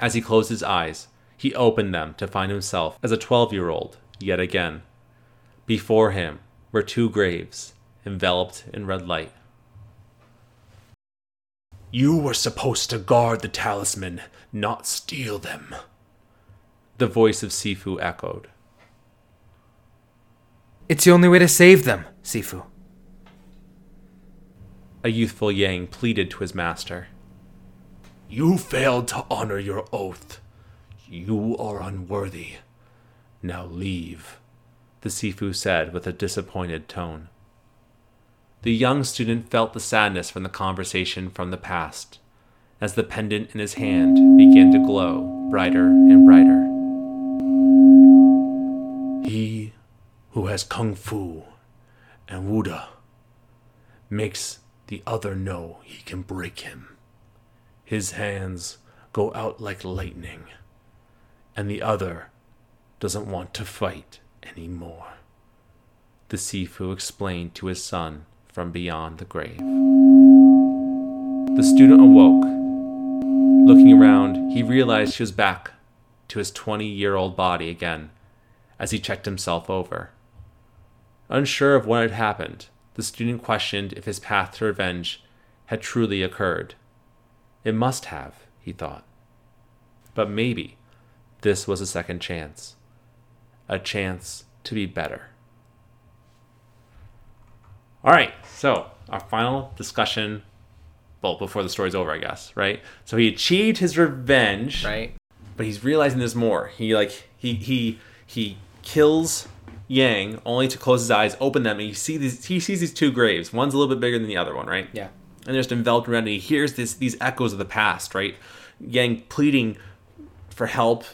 As he closed his eyes, he opened them to find himself as a 12 year old yet again. Before him were two graves enveloped in red light. You were supposed to guard the talisman, not steal them. The voice of Sifu echoed. It's the only way to save them, Sifu. A youthful Yang pleaded to his master. You failed to honor your oath. You are unworthy. Now leave, the Sifu said with a disappointed tone. The young student felt the sadness from the conversation from the past, as the pendant in his hand began to glow brighter and brighter. He who has Kung Fu and Wude makes the other know he can break him. His hands go out like lightning. and the other doesn't want to fight anymore. The Sifu explained to his son from beyond the grave. The student awoke. Looking around, he realized he was back to his 20 year old body again as he checked himself over. Unsure of what had happened, the student questioned if his path to revenge had truly occurred. It must have, he thought. But maybe this was a second chance. A chance to be better. All right, so our final discussion. Well, before the story's over, I guess, right? So he achieved his revenge, Right? but he's realizing there's more. He like he he he kills Yang only to close his eyes, open them, and he see these he sees these two graves. One's a little bit bigger than the other one, right? Yeah. and they're just enveloped around and he hears this these echoes of the past right yang pleading for help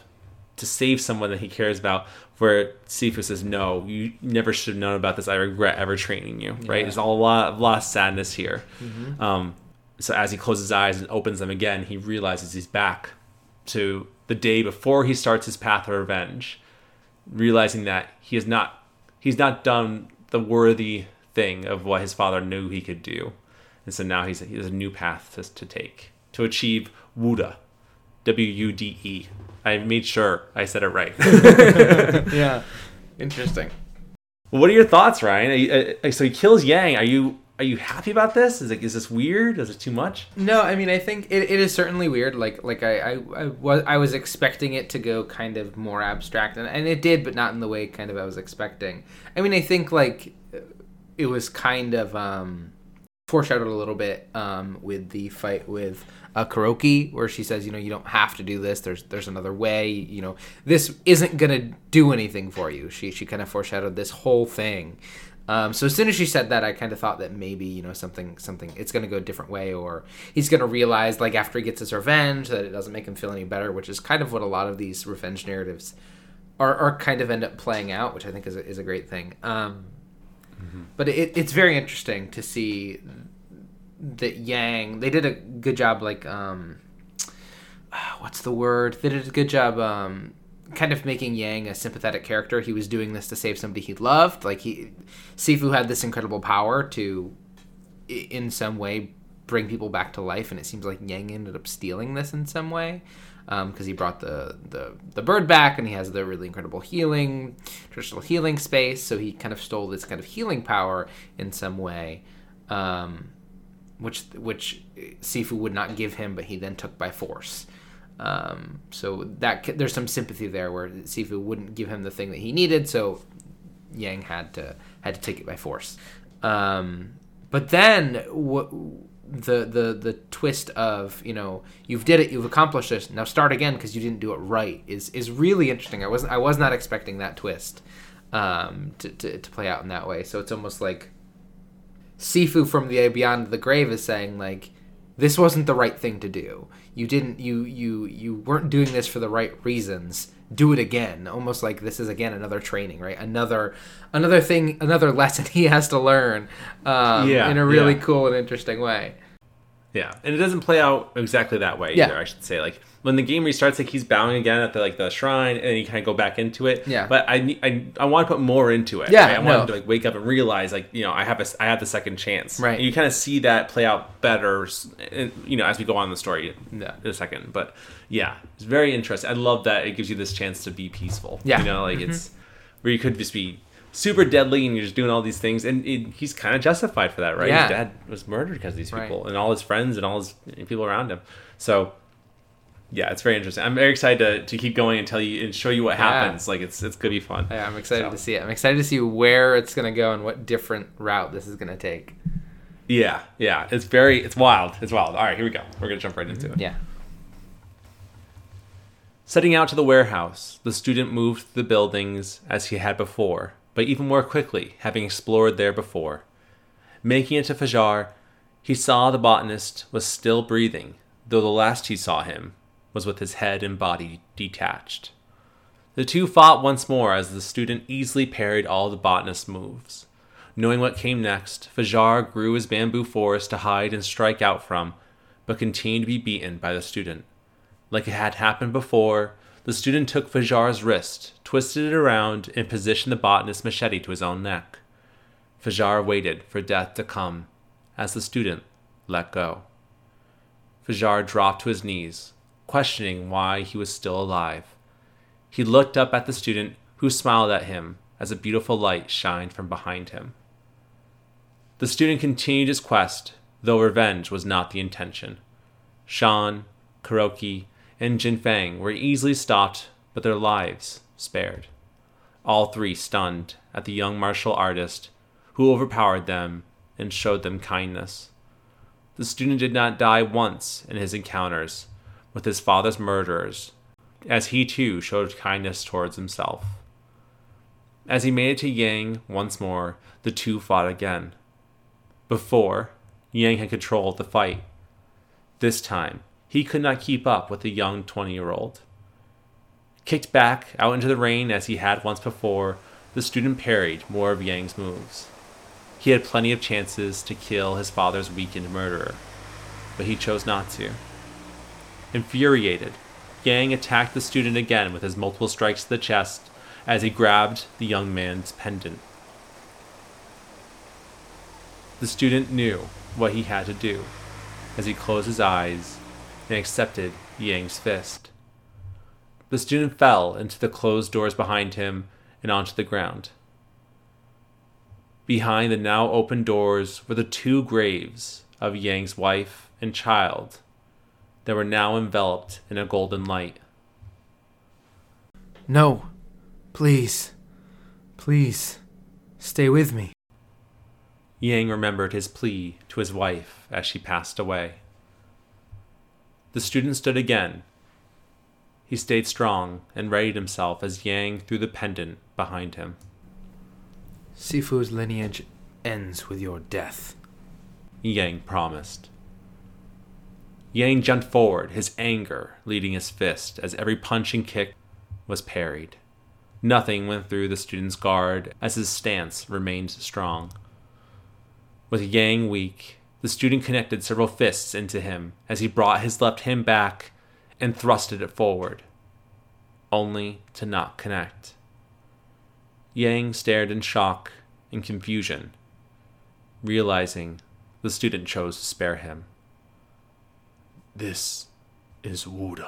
to save someone that he cares about where Sifu says no you never should have known about this i regret ever training you right Yeah. there's a lot, a lot of sadness here um, so as he closes his eyes and opens them again he realizes he's back to the day before he starts his path of revenge realizing that he is not he's not done the worthy thing of what his father knew he could do. And so now he's he has a new path to, to take to achieve wude w-u-d-e i made sure i said it right. Yeah. Interesting. what are your thoughts ryan? You, uh, so he kills yang. Are you are you happy about this is it is this weird is it too much No, I mean I think it, it is certainly weird. Like like I, I, I was I was expecting it to go kind of more abstract, and, and it did, but not in the way kind of I was expecting. I mean I think like it was kind of um, foreshadowed a little bit um, with the fight with uh, Kuroki, where she says, you know, you don't have to do this. There's there's another way. You know, this isn't gonna do anything for you. She she kind of foreshadowed this whole thing. Um, so as soon as she said that, I kind of thought that maybe you know something something it's going to go a different way, or he's going to realize like after he gets his revenge that it doesn't make him feel any better, which is kind of what a lot of these revenge narratives are, are kind of end up playing out, which I think is a, is a great thing. Um, But it, it's very interesting to see that Yang they did a good job like um, what's the word? They did a good job um, kind of making Yang a sympathetic character. He was doing this to save somebody he loved. Like he, Sifu had this incredible power to, in some way, bring people back to life, and it seems like Yang ended up stealing this in some way. Because he brought the, the the bird back, and he has the really incredible healing, traditional healing space. So he kind of stole this kind of healing power in some way, um, which which Sifu would not give him, but he then took by force. Um, so that there's some sympathy there where Sifu wouldn't give him the thing that he needed, so Yang had to had to take it by force. Um, but then what the the the twist of you know you've did it, you've accomplished this, now start again because you didn't do it right is is really interesting. I wasn't I was not expecting that twist um, to, to to play out in that way. So it's almost like Sifu from the beyond the grave is saying like this wasn't the right thing to do. You didn't you you you weren't doing this for the right reasons. Do it again. Almost like this is again another training, right? Another another thing, another lesson he has to learn um, Yeah, in a really yeah. cool and interesting way. Yeah, and it doesn't play out exactly that way Yeah. either. I should say, like when the game restarts, like he's bowing again at the like the shrine, and you kind of go back into it. Yeah. But I I, I want to put more into it. Yeah, right? I want no. him to like wake up and realize like you know I have a I have the second chance. Right. And you kind of see that play out better, you know, as we go on in the story. Yeah. In a second, but yeah, it's very interesting. I love that it gives you this chance to be peaceful. Yeah. You know, like mm-hmm. it's where you could just be super deadly and you're just doing all these things and it, he's kind of justified for that right Yeah. his dad was murdered because of these Right. people and all his friends and all his people around him so yeah it's very interesting i'm very excited to, to keep going and tell you and show you what Yeah. happens like it's it's gonna be fun Yeah, I'm excited So- to see it. I'm excited to see where it's gonna go and what different route this is gonna take. yeah yeah it's very it's wild it's wild all right here we go we're gonna jump right into it Yeah. Setting out to the warehouse, the student moved the buildings as he had before, but even more quickly, having explored there before. Making it to Fajar, he saw the botanist was still breathing, though the last he saw him was with his head and body detached. The two fought once more as the student easily parried all the botanist's moves. Knowing what came next, Fajar grew his bamboo forest to hide and strike out from, but continued to be beaten by the student. Like it had happened before, the student took Fajar's wrist, twisted it around, and positioned the botanist's machete to his own neck. Fajar waited for death to come as the student let go. Fajar dropped to his knees, questioning why he was still alive. He looked up at the student, who smiled at him as a beautiful light shined from behind him. The student continued his quest, though revenge was not the intention. Sean, Kuroki, and Jinfeng were easily stopped, but their lives spared. All three stunned at the young martial artist who overpowered them and showed them kindness. The student did not die once in his encounters with his father's murderers, as he too showed kindness towards himself. As he made it to Yang once more, the two fought again. Before, Yang had controlled the fight. This time, he could not keep up with the young 20 year old. Kicked back out into the rain as he had once before, the student parried more of Yang's moves. He had plenty of chances to kill his father's weakened murderer, but he chose not to. Infuriated, Yang attacked the student again with his multiple strikes to the chest as he grabbed the young man's pendant. The student knew what he had to do as he closed his eyes and accepted Yang's fist. The student fell into the closed doors behind him and onto the ground. Behind the now open doors were the two graves of Yang's wife and child that were now enveloped in a golden light. No. Please. Please. Stay with me. Yang remembered his plea to his wife as she passed away. The student stood again. He stayed strong and readied himself as Yang threw the pendant behind him. Sifu's lineage ends with your death. Yang promised. Yang jumped forward, his anger leading his fist as every punch and kick was parried. Nothing went through the student's guard as his stance remained strong. With Yang weak, the student connected several fists into him as he brought his left hand back and thrusted it forward, only to not connect. Yang stared in shock and confusion, realizing the student chose to spare him. This is Wude.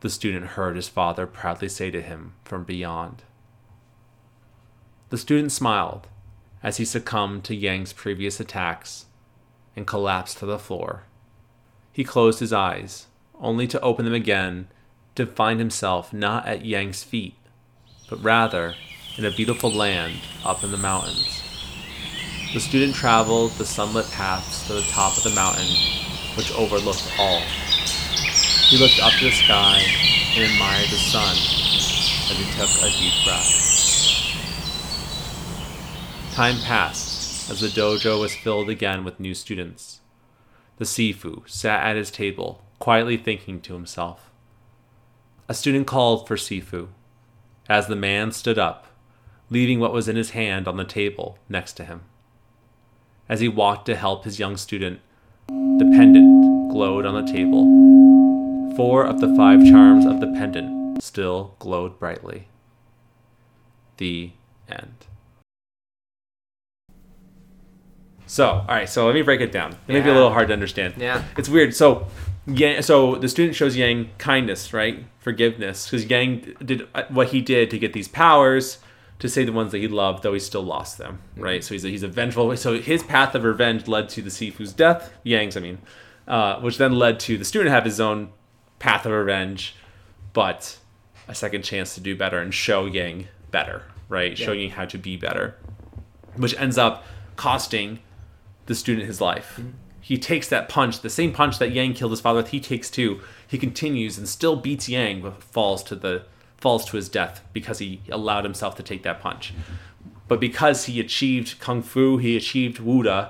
The student heard his father proudly say to him from beyond. The student smiled as he succumbed to Yang's previous attacks and collapsed to the floor. He closed his eyes, only to open them again to find himself not at Yang's feet, but rather in a beautiful land up in the mountains. The student traveled the sunlit paths to the top of the mountain, which overlooked all. He looked up to the sky and admired the sun as he took a deep breath. Time passed as the dojo was filled again with new students. The Sifu sat at his table, quietly thinking to himself. A student called for Sifu. As the man stood up, leaving what was in his hand on the table next to him. As he walked to help his young student, the pendant glowed on the table. Four of the five charms of the pendant still glowed brightly. The end. So, all right, so let me break it down. It may be a little hard to understand. Yeah. It's weird. So, Yang, so the student shows Yang kindness, right? Forgiveness, because Yang did uh, what he did to get these powers to say the ones that he loved, though he still lost them, right? So he's a, he's a vengeful. So his path of revenge led to the Sifu's death, Yang's, I mean, uh, which then led to the student have his own path of revenge, but a second chance to do better and show Yang better, right? Show Yang how to be better, which ends up costing the student his life. He takes that punch, the same punch that Yang killed his father with, he takes too. He continues and still beats Yang, but falls to the falls to his death because he allowed himself to take that punch. But because he achieved kung fu, he achieved wude,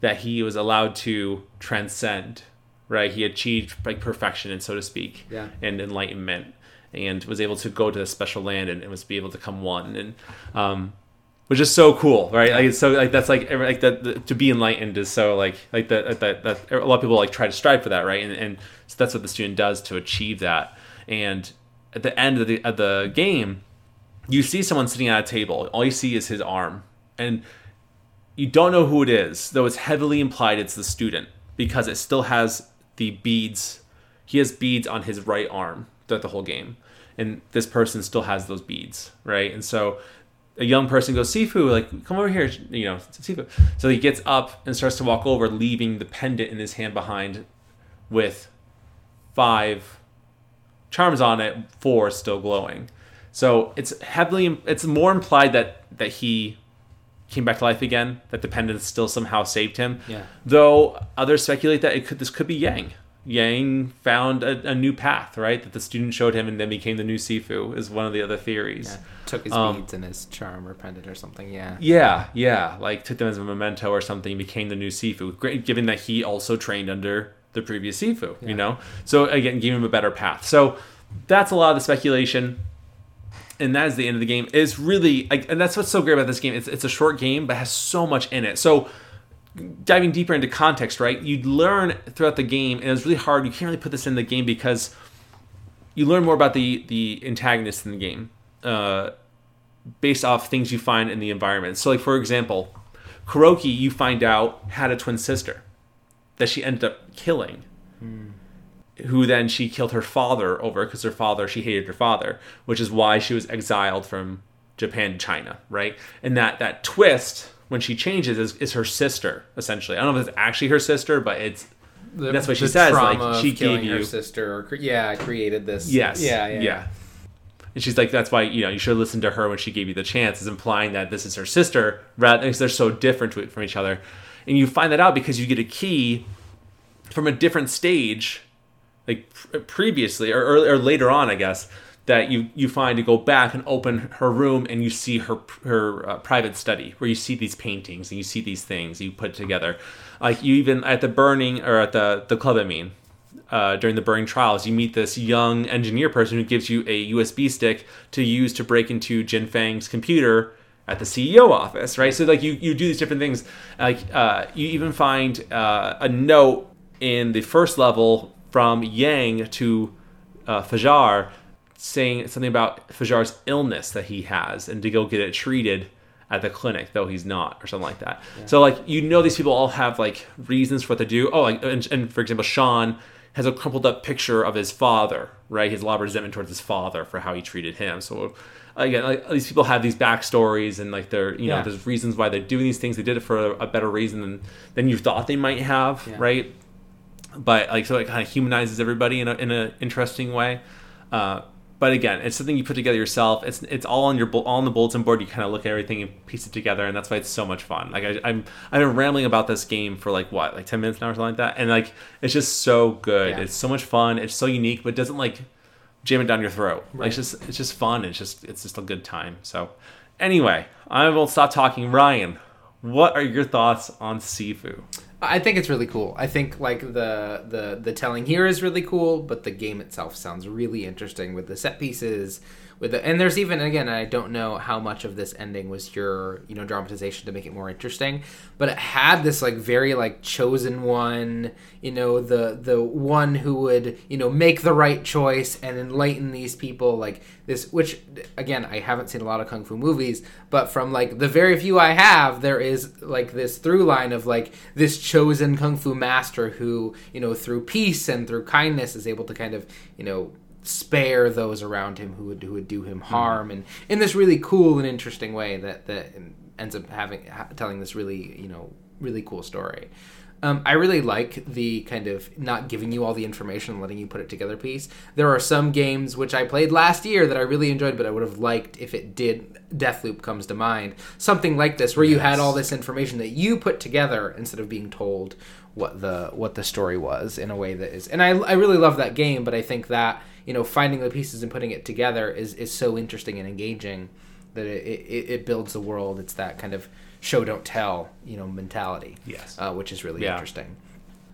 that he was allowed to transcend. Right, he achieved like perfection, and so to speak, Yeah. and enlightenment, and was able to go to the special land and, and was be able to come one. And um, which is so cool, right? Like it's so like that's like like that the, to be enlightened is so like like that that that a lot of people like try to strive for that, right? And and so that's what the student does to achieve that. and at the end of the of the game, you see someone sitting at a table. All you see is his arm, and you don't know who it is, though it's heavily implied it's the student because it still has the beads. He has beads on his right arm throughout the whole game, and this person still has those beads, right? And so a young person goes, Sifu, like, come over here, you know, Sifu. So he gets up and starts to walk over, leaving the pendant in his hand behind with five charms on it, four still glowing. So it's heavily, it's more implied that that he came back to life again, that the pendant still somehow saved him. Yeah. Though others speculate that it could this could be Yang. Yang found a, a new path, right? That the student showed him and then became the new Sifu is one of the other theories. Yeah. Took his Um, beads and his charm or pendant or something. Yeah. Yeah, yeah, like took them as a memento or something, became the new Sifu. Great, given that he also trained under the previous Sifu, Yeah. you know. So again, gave him a better path. So that's a lot of the speculation, and that is the end of the game. Is really, like, and that's what's so great about this game. It's it's a short game, but has so much in it. So diving deeper into context, right? You learn throughout the game, and it's really hard. You can't really put this in the game because you learn more about the the antagonist in the game. Uh, based off things you find in the environment. So, like for example, Kuroki, you find out had a twin sister that she ended up killing, who then she killed her father over because her father she hated her father, which is why she was exiled from Japan to China, right? And that that twist when she changes is, is her sister essentially. I don't know if it's actually her sister, but it's The- That's what she says, like, she gave her sister. Or, cre- yeah, created this. Yes. Yeah. Yeah. Yeah. And she's like, that's why you know you should listen to her when she gave you the chance, is implying that this is her sister, rather because they're so different to- from each other. And you find that out because you get a key from a different stage, like pr- previously or, or, or later on, I guess, that you you find to go back and open her room and you see her her uh, private study where you see these paintings and you see these things you put together. Like you even at the burning or at the the club, I mean, uh, during the burning trials, you meet this young engineer person who gives you a USB stick to use to break into Jinfeng's computer at the CEO office, right? So like you you do these different things. Like uh, you even find uh, a note in the first level from Yang to uh, Fajar saying something about Fajar's illness that he has and to go get it treated at the clinic, though he's not, or something like that. So like you know these people all have like reasons for what they do. Oh, like and, and for example, Sean has a crumpled up picture of his father, right? His a lot of resentment towards his father for how he treated him. So again, like these people have these backstories and like they're you know Yeah. there's reasons why they're doing these things. They did it for a, a better reason than than you thought they might have, Yeah. right? But like so it kind of humanizes everybody in a in an interesting way. Uh, but again, it's something you put together yourself. It's it's all on your all on the bulletin board. You kind of look at everything and piece it together, and that's why it's so much fun. Like I, I'm I've been rambling about this game for like what like ten minutes now or something like that, and like it's just so good. Yeah. It's so much fun. It's so unique, but it doesn't like jam it down your throat. Like, it's just it's just fun. It's just it's just a good time. So anyway, I won't stop talking. Ryan, what are your thoughts on Sifu? I think it's really cool. I think like the the the telling here is really cool, but the game itself sounds really interesting with the set pieces. With the, and there's even again, I don't know how much of this ending was your you know dramatization to make it more interesting, but it had this like very like chosen one, you know the the one who would you know make the right choice and enlighten these people like this. Which again, I haven't seen a lot of kung fu movies, but from like the very few I have, there is like this through line of like this chosen kung fu master who you know through peace and through kindness is able to kind of you know spare those around him who would who would do him harm and in this really cool and interesting way that that ends up having ha- telling this really you know really cool story um, I really like the kind of not giving you all the information and letting you put it together piece. There are some games which I played last year that I really enjoyed, but I would have liked if it did. Deathloop comes to mind. Something like this, where you had all this information that you put together instead of being told what the what the story was in a way that is. And I, I really love that game, but I think that you know finding the pieces and putting it together is is so interesting and engaging that it, it, it builds the world. It's that kind of show don't tell you know mentality Yes. uh, which is really Yeah. interesting.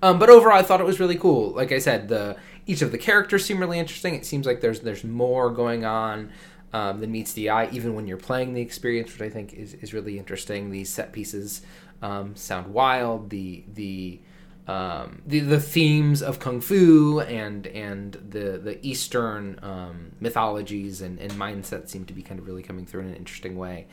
Um, but overall, I thought it was really cool. Like I said, the each of the characters seem really interesting. It seems like there's there's more going on um, than meets the eye, even when you're playing the experience, which I think is, is really interesting. These set pieces um, sound wild. The the um, the the themes of kung fu and and the the Eastern um, mythologies and, and mindsets seem to be kind of really coming through in an interesting way.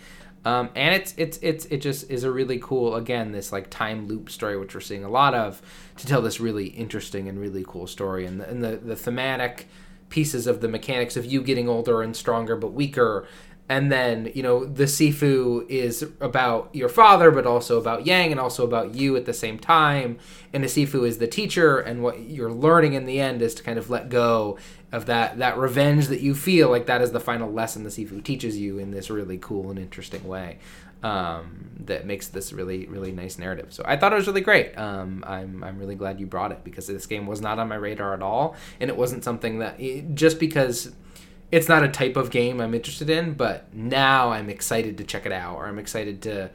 Um, and it's it's it's it just is a really cool again this like time loop story which we're seeing a lot of to tell this really interesting and really cool story and the, and the the thematic pieces of the mechanics of you getting older and stronger but weaker and then you know the sifu is about your father but also about yang and also about you at the same time. And the sifu is the teacher and what you're learning in the end is to kind of let go of that that revenge that you feel like that is the final lesson the sifu teaches you in this really cool and interesting way um, that makes this really really nice narrative. So i thought it was really great. Um, I'm, I'm really glad you brought it because this game was not on my radar at all. And it wasn't something that it, just because it's not a type of game I'm interested in, but now I'm excited to check it out, or I'm excited to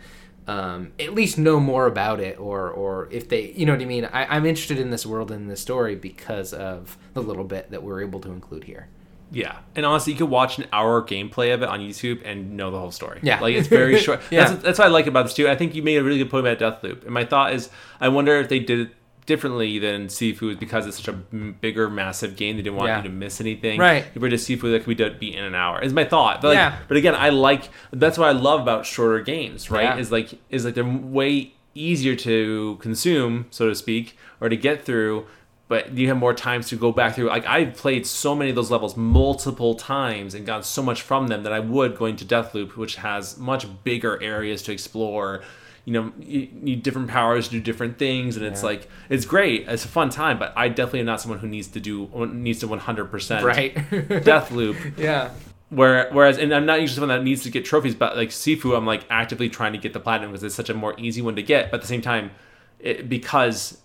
um, at least know more about it, or or if they, you know what I mean. I, I'm interested in this world and this story because of the little bit that we're able to include here. Yeah, and honestly, you could watch an hour gameplay of it on YouTube and know the whole story. Yeah. like it's very short. Yeah. that's, that's what I like about this too. I think you made a really good point about Deathloop, and my thought is, I wonder if they did it differently than Sifu because it's such a bigger, massive game. They didn't want Yeah. you to miss anything. Right. If we're just Sifu, that could be done be in an hour. Is my thought. But like, Yeah. but again, I like that's what I love about shorter games. Right? Yeah. Is like is like they're way easier to consume, so to speak, or to get through. But you have more times to go back through. Like I've played so many of those levels multiple times and gotten so much from them that I would going to Deathloop, which has much bigger areas to explore. You know, you need different powers to do different things, and it's like it's great. It's a fun time, but I definitely am not someone who needs to do needs to one hundred percent Right. Deathloop. yeah. Where, whereas, and I'm not usually someone that needs to get trophies, but like Sifu, I'm like actively trying to get the platinum because it's such a more easy one to get. But at the same time, it, because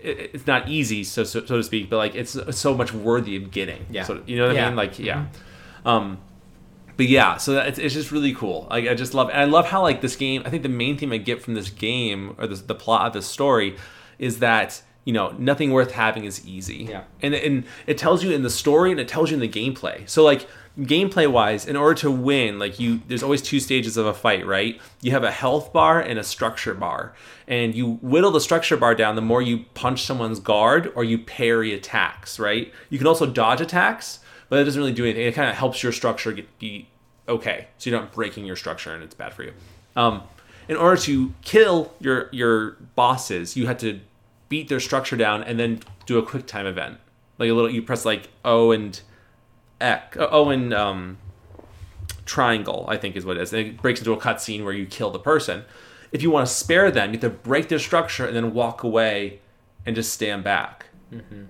it, it's not easy, so, so so to speak, but like it's so much worthy of getting. Yeah. So you know what I mean? Like yeah. Um, but yeah, so it's, it's just really cool. Like I just love, and I love how like this game. I think the main theme I get from this game or this, the plot of this story is that you know nothing worth having is easy. Yeah. And and it tells you in the story and it tells you in the gameplay. So like gameplay wise, in order to win, like you, there's always two stages of a fight, right? You have a health bar and a structure bar, and you whittle the structure bar down the more you punch someone's guard or you parry attacks, right? You can also dodge attacks, but that doesn't really do anything. It kind of helps your structure get be okay, so you're not breaking your structure and it's bad for you. Um, in order to kill your your bosses, you had to beat their structure down and then do a quick time event, like a little. You press like O and X, O and um, triangle, I think is what it is. And it breaks into a cutscene where you kill the person. If you want to spare them, you have to break their structure and then walk away and just stand back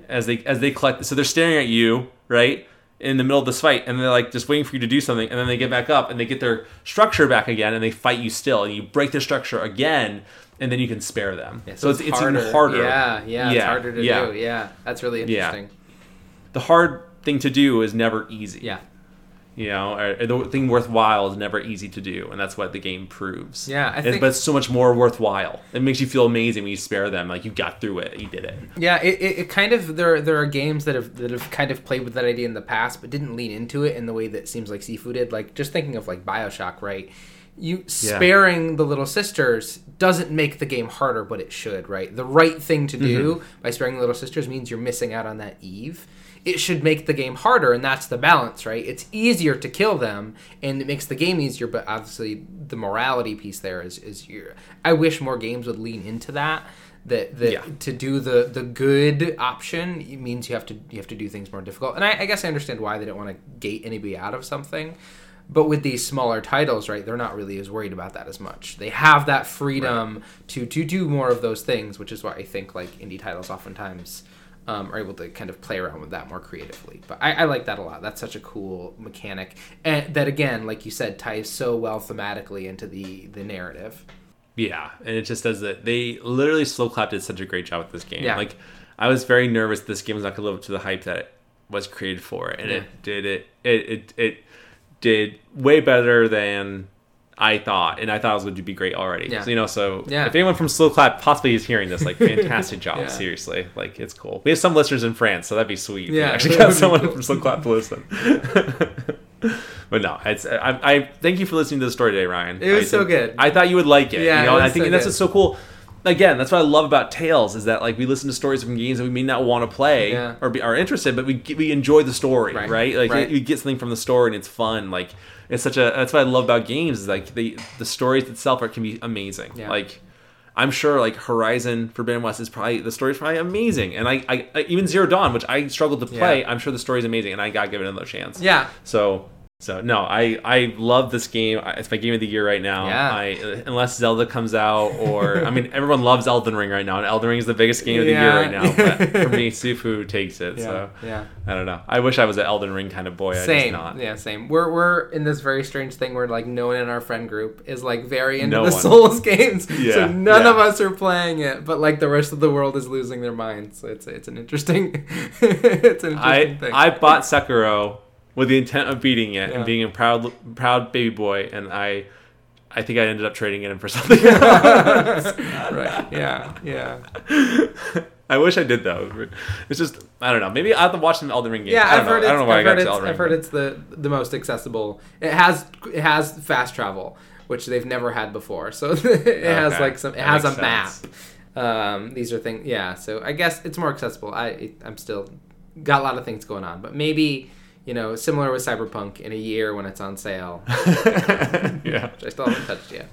as they as they collect. So they're staring at you, right? In the middle of this fight, and they're like just waiting for you to do something, and then they get back up and they get their structure back again, and they fight you still, and you break their structure again, and then you can spare them. Yeah, so, it's, it's even harder. Yeah, yeah, it's harder to yeah. do. Yeah, that's really Yeah. interesting. The hard thing to do is never easy. Yeah, You know, or, or the thing worthwhile is never easy to do, and that's what the game proves. Yeah, I And- think- but it's so much more worthwhile. It makes you feel amazing when you spare them, like you got through it, you did it. yeah. It, it, it kind of there there are games that have that have kind of played with that idea in the past, but didn't lean into it in the way that seems like Sifu did. Like just thinking of like Bioshock, right? You sparing the little sisters doesn't make the game harder, but it should, right? The right thing to do Mm-hmm. by sparing the little sisters means you're missing out on that Eve. It should make the game harder, and that's the balance, right? It's easier to kill them, and it makes the game easier. But obviously, the morality piece there is is your. I wish more games would lean into that. That that Yeah. to do the the good option means you have to you have to do things more difficult. And I, I guess I understand why they don't want to gate anybody out of something. But with these smaller titles, right, they're not really as worried about that as much. They have that freedom to to do more of those things, which is why I think like indie titles oftentimes um, are able to kind of play around with that more creatively. But I, I like that a lot. That's such a cool mechanic, and that again, like you said, ties so well thematically into the the narrative. Yeah, and it just does that. They literally Sloclap did such a great job with this game. Yeah. Like, I was very nervous this game was not going to live up to the hype that it was created for, and Yeah. it did it. It it it did way better than I thought, and I thought it was going to be great already. Yeah. So, you know, so Yeah. if anyone from Sloclap possibly is hearing this, like, fantastic job. Yeah. Seriously, like, it's cool. We have some listeners in France, so that'd be sweet. Yeah, we actually got someone cool. from Sloclap to listen. But no, it's I, I thank you for listening to the story today, Ryan. It was I so good. I thought you would like it. Yeah, you know, and I think so and that's good. what's so cool. again, that's what I love about Tales is that like we listen to stories from games that we may not want to play Yeah. or be are interested, but we we enjoy the story, Right. right? Like Right. you get something from the story and it's fun. Like it's such a that's what I love about games is like the the stories itself are can be amazing. Yeah. Like I'm sure like Horizon Forbidden West is probably the story's probably amazing, and I, I, I even Zero Dawn, which I struggled to play, Yeah. I'm sure the story's amazing, and I got given another chance. Yeah. So so no, I I love this game. It's my game of the year right now. Yeah. I unless Zelda comes out or I mean everyone loves Elden Ring right now, and Elden Ring is the biggest game of the year right now. But for me, Sifu takes it. Yeah. So yeah. I don't know. I wish I was an Elden Ring kind of boy. I just Same, not. yeah, same. We're we're in this very strange thing where like no one in our friend group is like very into No the one. Souls games, Yeah. so none yeah. of us are playing it. But like the rest of the world is losing their minds. So it's it's an interesting, it's an interesting I thing. I bought Sekiro with the intent of beating it Yeah. and being a proud proud baby boy, and I I think I ended up trading it in for something else. right? Yeah, yeah, I wish I did though. It's just I don't know. Maybe I have to watch some Elden Ring games. yeah. I know. heard I it's, don't know why I've I got heard to Elden Ring. I've heard it's the the most accessible. It has it has fast travel, which they've never had before. So it has like some. It That has a makes map. Um, these are things. Yeah. So I guess it's more accessible. I I'm still got a lot of things going on, but maybe you know similar with Cyberpunk in a year when it's on sale, yeah. which I still haven't touched yet.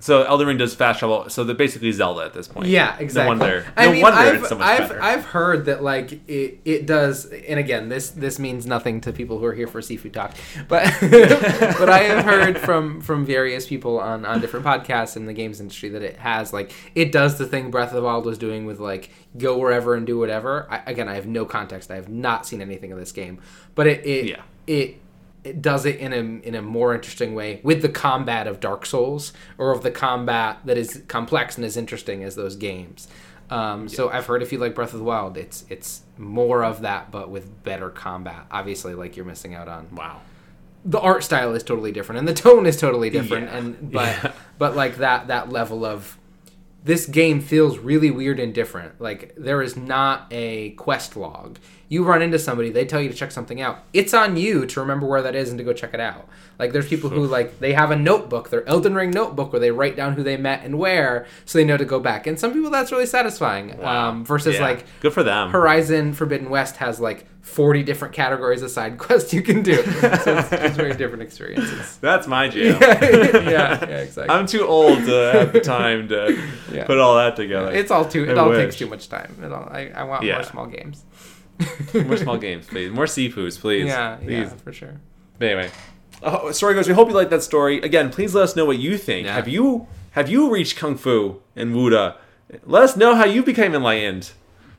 So Elden Ring does fast travel. So they're basically Zelda at this point. Yeah, exactly. No wonder. I no mean, wonder I've, it's so much I've, better. I've heard that like it, it does, and again, this this means nothing to people who are here for Sifu talk, but but I have heard from from various people on on different podcasts in the games industry that it has like it does the thing Breath of the Wild was doing with like go wherever and do whatever. I, again, I have no context. I have not seen anything of this game, but it it Yeah. it it does it in a in a more interesting way with the combat of Dark Souls or of the combat that is complex and as interesting as those games. Um, So I've heard if you like Breath of the Wild, it's it's more of that but with better combat. Obviously, like you're missing out on wow. the art style is totally different and the tone is totally different Yeah. and but Yeah. but like that that level of this game feels really weird and different like there is not a quest log you run into somebody they tell you to check something out it's on you to remember where that is and to go check it out like there's people who like they have a notebook their elden ring notebook where they write down who they met and where so they know to go back and some people that's really satisfying Wow. um, versus Yeah. like good for them. Horizon Forbidden West has like 40 different categories of side quests you can do. So it's, it's very different experiences. That's my jam. yeah, yeah, exactly. I'm too old to have the time to Yeah. put all that together. it's all too. It I all wish. takes too much time. It all, I, I want more small games. More small games, please. More Sifus, please. Yeah, please. yeah, for sure. But anyway, oh, story goes. We hope you like that story. Again, please let us know what you think. Yeah. Have you have you reached kung fu and wude? Let us know how you became enlightened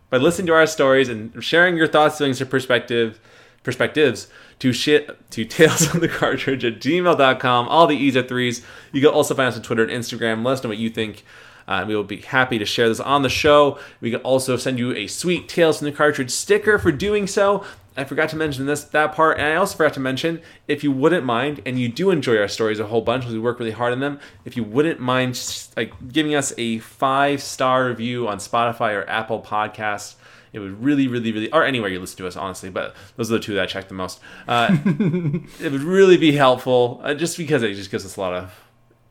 by listening to our stories and sharing your thoughts, feelings, or perspective perspectives to shit to tales on the cartridge at gmail.com. All the E's are threes. You can also find us on Twitter and Instagram. Let us know what you think. Uh, we will be happy to share this on the show. We can also send you a sweet Tales from the Cartridge sticker for doing so. I forgot to mention this that part, and I also forgot to mention if you wouldn't mind, and you do enjoy our stories a whole bunch because we work really hard on them. If you wouldn't mind, like giving us a five star review on Spotify or Apple Podcasts, it would really, really, really, or anywhere you listen to us, honestly. But those are the two that I check the most. Uh, it would really be helpful, uh, just because it just gives us a lot of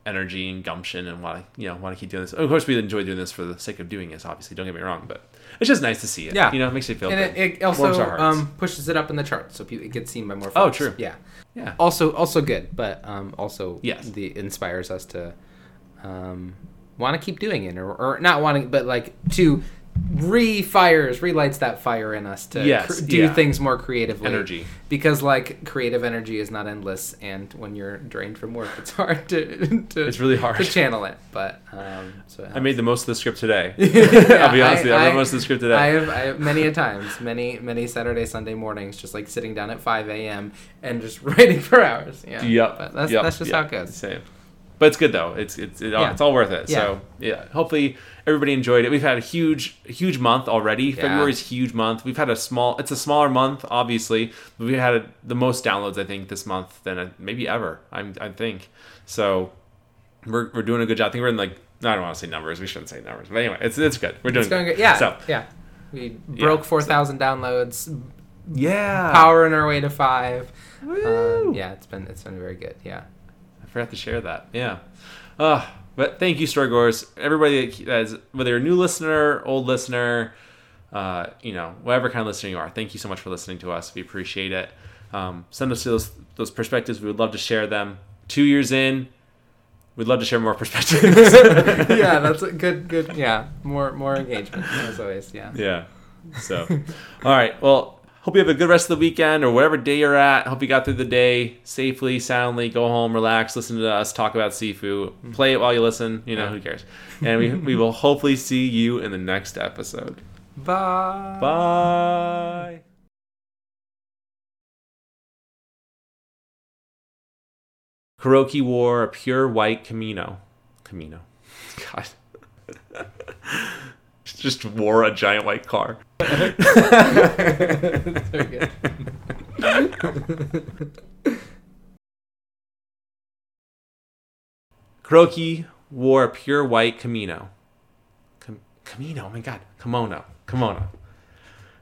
energy and gumption and want to you know want to keep doing this. Of course, we enjoy doing this for the sake of doing this. Obviously, don't get me wrong, but it's just nice to see it. Yeah. you know, it makes you feel And good. it, it also um, pushes it up in the charts, so it gets seen by more. Folks. Oh, true. Yeah. yeah, Also, also good, but um, also Yes. the inspires us to um, want to keep doing it, or, or not wanting, but like to re-fires, relights that fire in us to Yes, cr- do yeah. things more creatively. Energy. because like creative energy is not endless, and when you're drained from work, it's hard to, to It's really hard. to channel it. But um, so it I made the most of the script today. Yeah, I'll be honest with you, I, I- wrote most of the script today. I have, I have many a times, many many Saturday Sunday mornings, just like sitting down at five a.m. and just writing for hours. Yeah. Yep. But that's yep, that's just yep. how it goes. Same. But it's good though. It's it's it, Yeah. it's all worth it. Yeah. So yeah, hopefully everybody enjoyed it. We've had a huge huge month already. February's a huge month. We've had a small. It's a smaller month, obviously, but we had a, the most downloads I think this month than maybe ever. I'm I think so. We're we're doing a good job. I think we're in like I don't want to say numbers. We shouldn't say numbers. But anyway, it's it's good. We're doing It's going good. Yeah. So yeah. We broke Yeah, four thousand downloads, yeah. powering our way to five. Um, yeah, it's been it's been very good. Yeah. I forgot to share that. Yeah. Uh, But thank you, Storygors. Everybody that is, whether you're a new listener, old listener, uh, you know, whatever kind of listener you are, thank you so much for listening to us. We appreciate it. Um, send us those those perspectives. We would love to share them. Two years in, we'd love to share more perspectives. yeah, that's a good. Good. Yeah, more more engagement as always. Yeah. yeah. So, all right. Well, hope you have a good rest of the weekend or whatever day you're at. Hope you got through the day safely, soundly. Go home, relax, listen to us talk about Sifu. Play it while you listen. You know, who cares? And we, we will hopefully see you in the next episode. Bye. Bye. Kuroki wore a pure white kimono. Kimono. God. Just wore a giant white car. Very. Kuroki wore a pure white kimono. Kimono, oh my god. Kimono. Kimono.